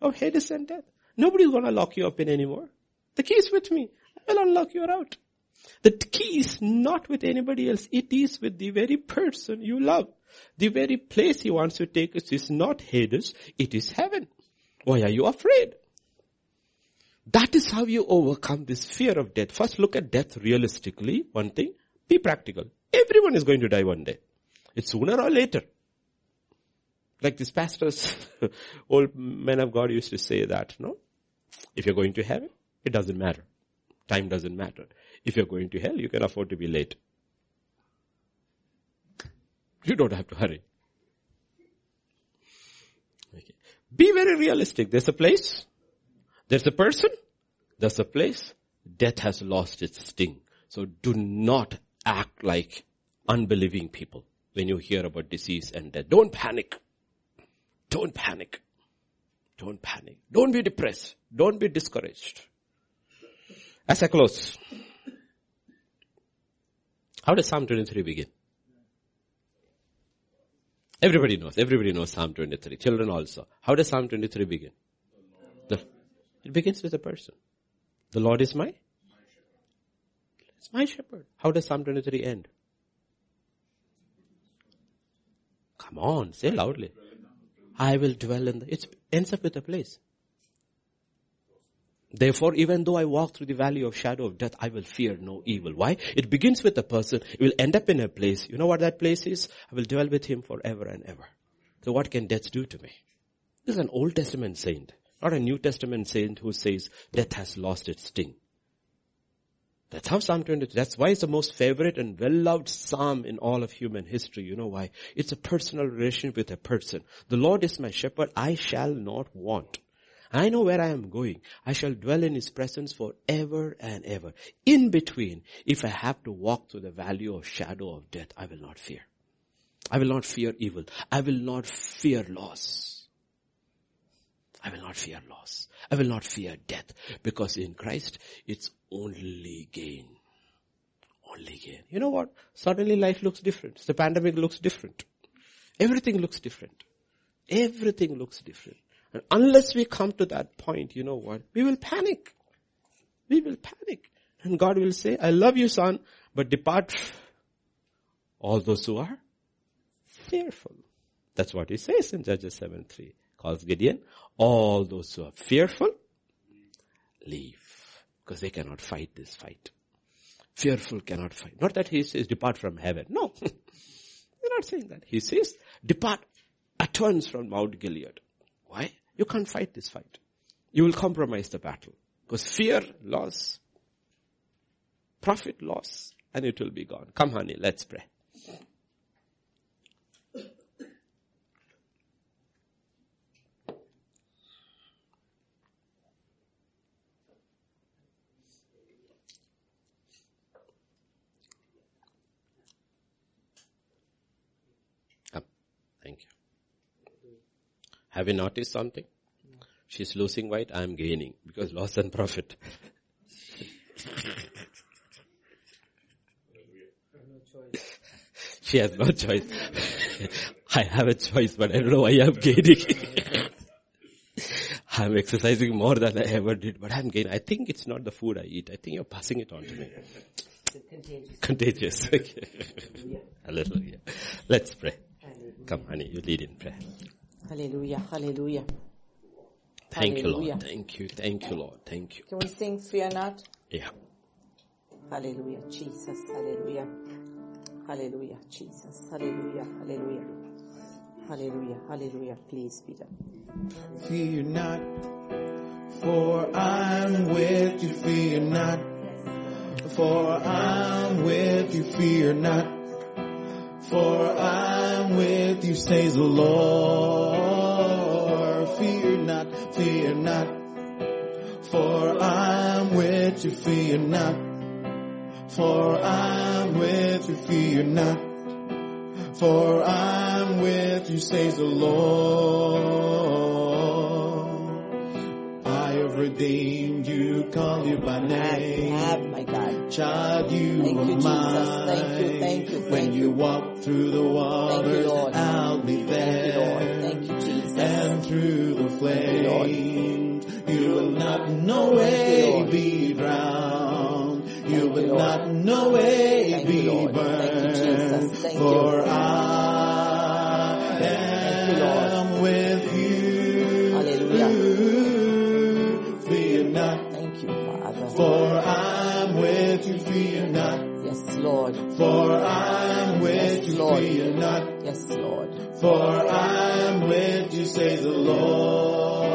A: Of Hades and death. Nobody's gonna lock you up in anymore. The key's with me. I will unlock you out. The key is not with anybody else. It is with the very person you love. The very place he wants to take us is not Hades, it is heaven. Why are you afraid? That is how you overcome this fear of death. First look at death realistically, one thing. Be practical. Everyone is going to die one day. It's sooner or later. Like these pastors, old men of God used to say that, no? If you're going to heaven, it doesn't matter. Time doesn't matter. If you're going to hell, you can afford to be late. You don't have to hurry. Okay. Be very realistic. There's a place. There's a person. There's a place. Death has lost its sting. So do not act like unbelieving people when you hear about disease and death. Don't panic. Don't panic. Don't panic. Don't be depressed. Don't be discouraged. As I close, how does Psalm 23 begin? Everybody knows. Everybody knows Psalm 23. Children also. How does Psalm 23 begin? The, it begins with a person. The Lord is my? It's my shepherd. How does Psalm 23 end? Come on, say loudly. I will dwell in the, it ends up with a place. Therefore, even though I walk through the valley of shadow of death, I will fear no evil. Why? It begins with a person. It will end up in a place. You know what that place is? I will dwell with him forever and ever. So what can death do to me? This is an Old Testament saint, not a New Testament saint who says death has lost its sting. That's how Psalm 22, that's why it's the most favorite and well-loved Psalm in all of human history. You know why? It's a personal relationship with a person. The Lord is my shepherd, I shall not want. I know where I am going. I shall dwell in His presence forever and ever. In between, if I have to walk through the valley of shadow of death, I will not fear. I will not fear evil. I will not fear loss. I will not fear loss. I will not fear death because in Christ it's only gain. Only gain. You know what? Suddenly life looks different. The pandemic looks different. Everything looks different. Everything looks different. And unless we come to that point, you know what? We will panic. We will panic. And God will say, I love you son, but depart all those who are fearful. That's what he says in Judges 7 3. Calls Gideon. All those who are fearful, leave. Because they cannot fight this fight. Fearful cannot fight. Not that he says depart from heaven. No. He's not saying that. He says depart at once from Mount Gilead. Why? You can't fight this fight. You will compromise the battle. Because fear, loss, profit, loss, and it will be gone. Come honey, let's pray. Thank you. Have you noticed something? She's losing weight, I am gaining because loss and profit. she has no choice. I have a choice, but I don't know why I'm gaining. I'm exercising more than I ever did, but I'm gaining. I think it's not the food I eat. I think you're passing it on to me. Contagious. Contagious. Hallelujah. Let's pray. Come, honey, you lead in prayer.
B: Hallelujah, hallelujah.
A: Thank
B: Hallelujah.
A: you, Lord. Thank you, thank you, Lord. Thank you.
B: Can we sing Fear Not?
A: Yeah.
B: Hallelujah, Jesus, hallelujah. Hallelujah, Jesus, hallelujah, hallelujah. Hallelujah, hallelujah. Please, Peter.
C: Fear not, for I'm with you. Fear not, for I'm with you. Fear not, for I'm with you, says the Lord. Fear not, fear not, for I'm with you. Fear not, for I'm with you. Fear not. For I'm with you, says the Lord. I have redeemed you, call you by name. Child, you
B: Thank
C: are
B: you,
C: mine.
B: Thank you, thank you,
C: When you
B: you.
C: walk through the waters,
B: Lord.
C: I'll be there.
B: Thank you, Lord. Thank you, Jesus.
C: And through the flames, you will not no way be drowned. You
B: you,
C: will not no way
B: you,
C: be
B: you,
C: burned. For
B: you.
C: I
B: you,
C: am with
B: Lord.
C: for I'm with
B: Yes,
C: you.
B: Lord.
C: Fear not.
B: Yes, Lord.
C: For I'm with you, say the Lord.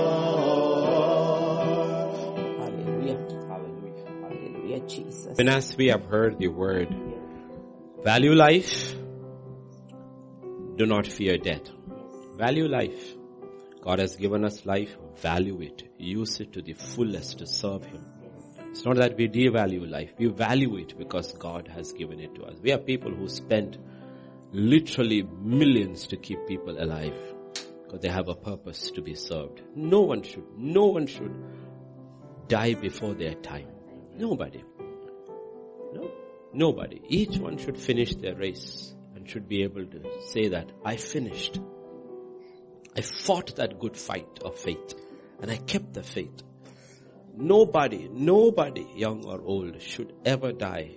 B: Hallelujah. Hallelujah. Hallelujah, Jesus.
A: When as we have heard the word, value life, do not fear death. Value life. God has given us life, value it, use it to the fullest to serve Him. It's not that we devalue life, we value it because God has given it to us. We are people who spend literally millions to keep people alive because they have a purpose to be served. No one should, no one should die before their time. Nobody. No, nobody. Each one should finish their race and should be able to say that I finished. I fought that good fight of faith and I kept the faith. Nobody, nobody, young or old, should ever die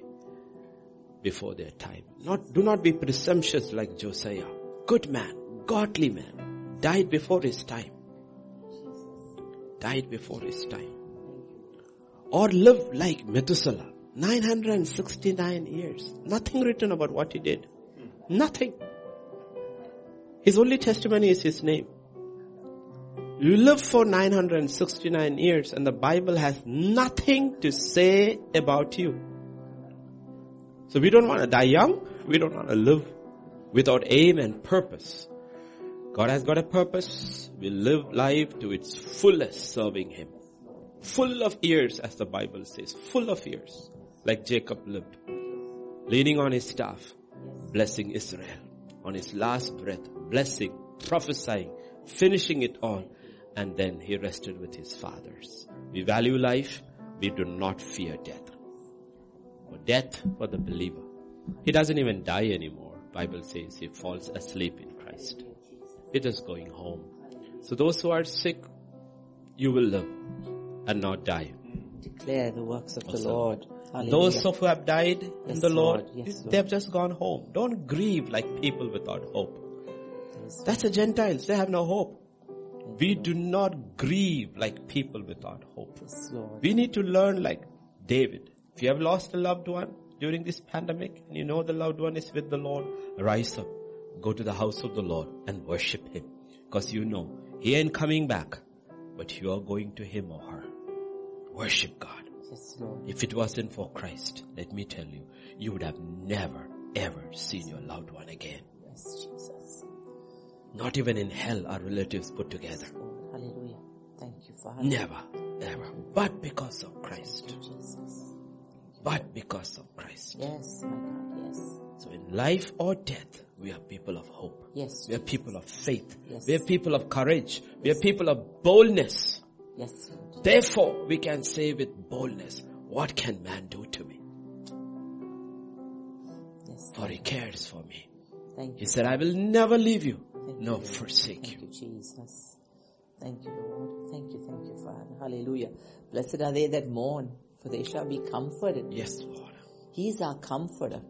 A: before their time. Not, do not be presumptuous like Josiah. Good man, godly man, died before his time. Died before his time. Or live like Methuselah. 969 years. Nothing written about what he did. Nothing. His only testimony is his name. You live for 969 years and the Bible has nothing to say about you. So we don't want to die young. We don't want to live without aim and purpose. God has got a purpose. We live life to its fullest serving Him. Full of years as the Bible says. Full of years. Like Jacob lived. Leaning on his staff. Blessing Israel. On his last breath. Blessing. Prophesying. Finishing it all. And then he rested with his fathers. We value life. We do not fear death. For death for the believer. He doesn't even die anymore. Bible says he falls asleep in Christ. It is going home. So those who are sick, you will live and not die.
B: Declare the works of the Lord. Hallelujah.
A: Those of who have died in the Lord,
B: Lord. Yes, Lord.
A: they have just gone home. Don't grieve like people without hope. That's the Gentiles. They have no hope. We do not grieve like people without hope. We need to learn like David. If you have lost a loved one during this pandemic and you know the loved one is with the Lord, rise up, go to the house of the Lord and worship Him. Cause you know He ain't coming back, but you are going to Him or her. Worship God.
B: Yes, Lord.
A: If it wasn't for Christ, let me tell you, you would have never ever seen your loved one again.
B: Yes.
A: Not even in hell are relatives put together.
B: Lord. Hallelujah. Thank you, Father.
A: Never, ever. But because of Christ.
B: Jesus.
A: But because of Christ.
B: Yes, my God. Yes.
A: So in life or death, we are people of hope.
B: Yes.
A: We are people of faith.
B: Yes.
A: We are people of courage. We are people of boldness.
B: Yes.
A: Therefore, we can say with boldness, what can man do to me?
B: Yes.
A: For he cares for me.
B: Thank you.
A: He
B: you.
A: said, I will never leave you,
B: Thank you,
A: nor
B: Lord.
A: forsake
B: Thank
A: you.
B: you, Jesus. Thank you, Lord. Thank you, thank you, Father. Hallelujah. Blessed are they that mourn, for they shall be comforted.
A: Yes, Lord.
B: He is our comforter.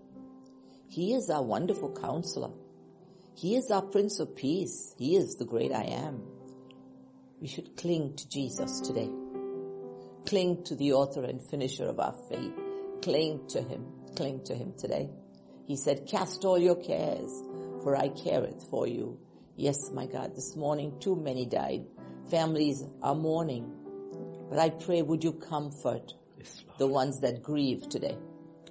B: He is our wonderful counselor. He is our Prince of Peace. He is the great I am. We should cling to Jesus today. Cling to the author and finisher of our faith. Cling to Him. Cling to Him today. He said, cast all your cares, for I careth for you. Yes, my God, this morning too many died. Families are mourning. But I pray, would you comfort
A: Yes,
B: the ones that grieve today?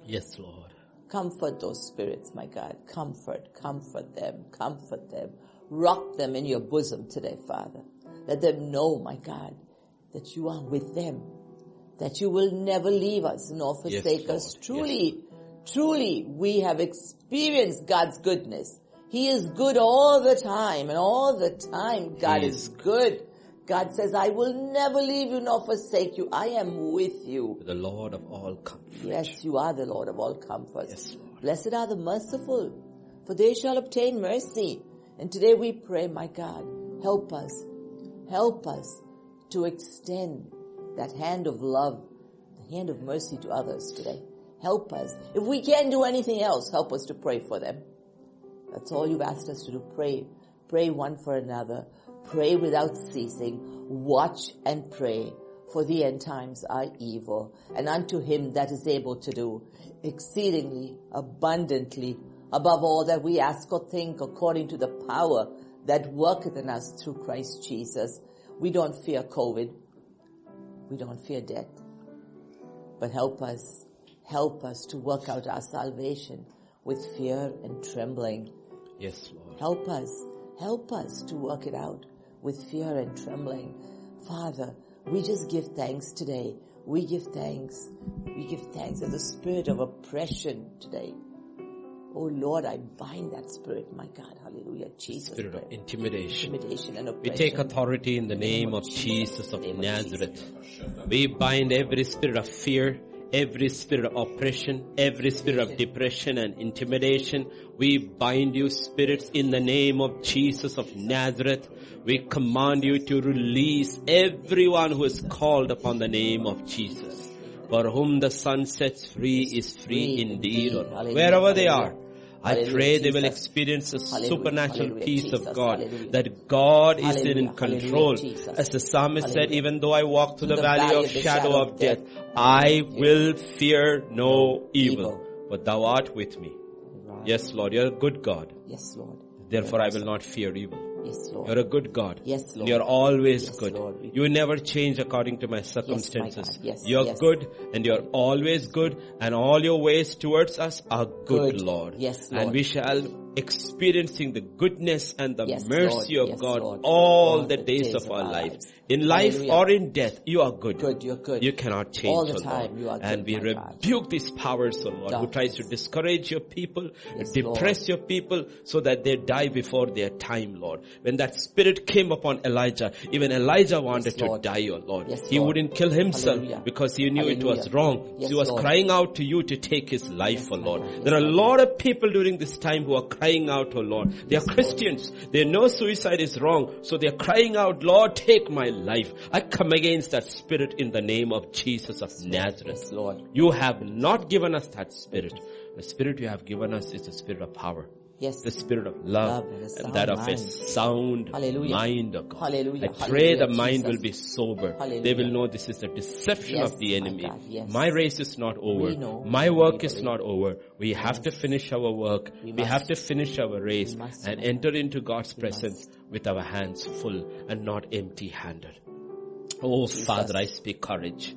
A: Yes, Lord.
B: Comfort those spirits, my God. Comfort, comfort them, comfort them. Rock them in your bosom today, Father. Let them know, my God, that you are with them. That you will never leave us nor forsake us.
A: Lord.
B: Truly, truly, we have experienced God's goodness. He is good all the time and all the time God is
A: is
B: good. God says, I will never leave you nor forsake you. I am with you.
A: The Lord of all comfort.
B: Yes, you are the Lord of all comforts.
A: Yes, Lord.
B: Blessed are the merciful, for they shall obtain mercy. And today we pray, my God, help us, help us to extend that hand of love, the hand of mercy to others today. Help us. If we can't do anything else, help us to pray for them. That's all you've asked us to do. Pray. Pray one for another. Pray without ceasing. Watch and pray. For the end times are evil. And unto him that is able to do exceedingly abundantly above all that we ask or think according to the power that worketh in us through Christ Jesus. We don't fear COVID. We don't fear death. But help us, help us to work out our salvation with fear and trembling.
A: Yes, Lord.
B: Help us, help us to work it out with fear and trembling. Father, we just give thanks today. We give thanks. We give thanks as a spirit of oppression today. Oh Lord, I bind that spirit, my God. Hallelujah. Jesus.
A: Spirit of intimidation.
B: Intimidation and
A: We take authority in the name of Jesus of
B: Name of
A: Nazareth. We bind every spirit of fear, every spirit of oppression, every spirit of depression and intimidation. We bind you spirits in the name of Jesus of Nazareth. We command you to release everyone who is called upon the name of Jesus. For whom the Son sets free is free indeed. Wherever they are. I pray they will experience a supernatural peace of God. That God is in control. As the psalmist said, even though I walk through the, valley, of shadow of death, I will fear no evil.
B: Evil.
A: But thou art with me. Yes, Lord, you're a good God.
B: Yes, Lord.
A: Therefore I will not fear evil.
B: Yes, Lord.
A: You're a good God.
B: Yes, Lord.
A: You're always
B: Yes,
A: good.
B: Lord.
A: You never change according to my circumstances.
B: Yes, God. Yes,
A: you're
B: yes.
A: good and you're always good and all your ways towards us are good,
B: Good.
A: Lord.
B: Yes, Lord.
A: And we shall experiencing the goodness and the mercy
B: Lord.
A: of God all the days, of our life.
B: lives.
A: In life
B: Hallelujah.
A: or in death, you are good.
B: Good, you're good.
A: You cannot change,
B: All the time,
A: Lord.
B: you are
A: and we
B: my God.
A: rebuke these powers, O Lord, who tries to discourage your people,
B: Yes,
A: depress your people so that they die before their time, Lord. When that spirit came upon Elijah, even Elijah wanted
B: Yes,
A: to die, O Lord.
B: Yes,
A: he
B: Lord.
A: wouldn't kill himself
B: Hallelujah.
A: because he knew it was wrong. He was
B: Lord.
A: crying out to you to take his life,
B: oh
A: O Lord.
B: Yes,
A: there are a lot of people during this time who are crying out, O Lord. They are Christians. They know suicide is wrong. So they are crying out, Lord, take my life. I come against that spirit in the name of Jesus of Nazareth.
B: Lord.
A: You have not given us that spirit. The spirit you have given us is the spirit of power,
B: Yes.
A: The spirit of love,
B: Love and
A: and that of a sound
B: Hallelujah.
A: mind, oh God.
B: Hallelujah.
A: I pray
B: Hallelujah,
A: the mind
B: Jesus.
A: will be sober. They will know this is a deception
B: Yes,
A: of the
B: my
A: enemy.
B: God, yes.
A: My race is not over. My work is not over. We have to finish our work.
B: We
A: We, have to finish our race and
B: my
A: enter into God's presence with our hands full and not empty handed. Oh Father, I speak courage.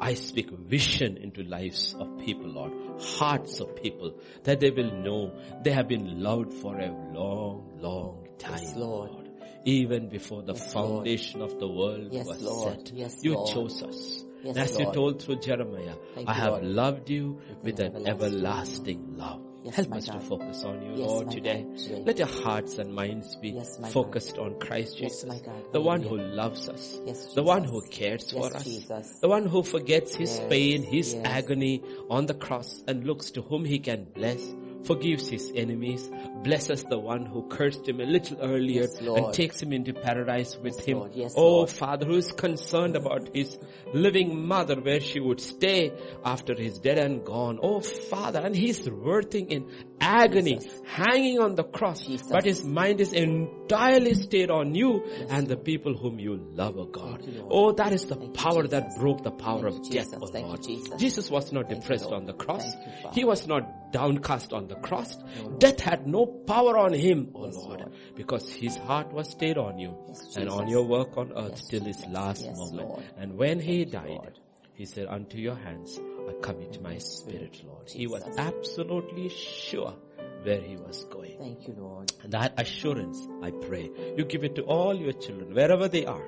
A: I speak vision into lives of people, Lord. Hearts of people that they will know they have been loved for a long, long time,
B: Yes, Lord.
A: Even before the
B: Yes, Lord.
A: foundation of the world
B: Yes,
A: was
B: Lord.
A: set.
B: Yes,
A: you
B: Lord.
A: chose us.
B: Yes,
A: as
B: Lord.
A: you told through Jeremiah,
B: Thank
A: I
B: you,
A: have
B: Lord.
A: loved you with,
B: an everlasting
A: love.
B: Yes,
A: Help us to focus on you,
B: Yes,
A: Lord, today.
B: Today.
A: Let your hearts and minds be
B: Yes, my God.
A: focused on Christ Jesus,
B: God.
A: the one who loves us, the one who cares for us,
B: Jesus.
A: the one who forgets his pain, his agony on the cross and looks to whom he can bless, forgives his enemies, blesses the one who cursed him a little earlier
B: Yes,
A: and takes him into paradise with
B: Yes,
A: him.
B: Lord. Yes,
A: oh
B: Lord.
A: Father, who is concerned about his living mother where she would stay after he's dead and gone. Oh Father, and he's working in agony, hanging on the cross,
B: Jesus.
A: but his mind is entirely stayed on you and the people whom you love, oh God.
B: You,
A: oh, that is the
B: Thank
A: power that broke the power
B: Thank
A: of death,
B: Jesus.
A: oh
B: Thank you,
A: Lord.
B: Jesus.
A: Jesus was not
B: Thank
A: depressed
B: Lord.
A: on the cross.
B: You,
A: he was not downcast on the cross. Death had no power on him, oh
B: Yes,
A: Lord,
B: Lord.
A: because his heart was stayed on you
B: Yes,
A: and on your work on earth
B: Yes,
A: till his last
B: Yes,
A: moment.
B: Lord.
A: And when he died,
B: Lord.
A: he said, unto your hands I commit my spirit, Lord. He was absolutely sure where he was going.
B: Thank you, Lord.
A: And that assurance, I pray, you give it to all your children, wherever they are.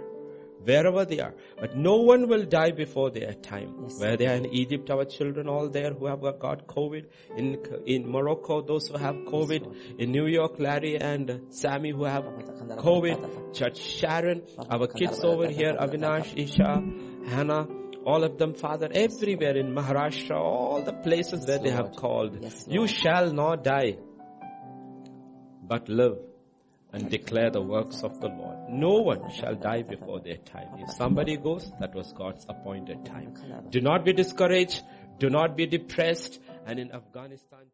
A: Wherever they are. But no one will die before their time.
B: Yes.
A: Where they are in Egypt, our children all there who have got- got COVID. In, in Morocco, those who have COVID. In New York, Larry and Sammy who have COVID. Church Sharon, our kids over here, Avinash, Isha, Hannah, all of them, Father, everywhere in Maharashtra, all the places where they have called.
B: Yes,
A: you shall not die but live and declare the works of the Lord. No one shall die before their time. If somebody goes, that was God's appointed time. Do not be discouraged. Do not be depressed. And in Afghanistan.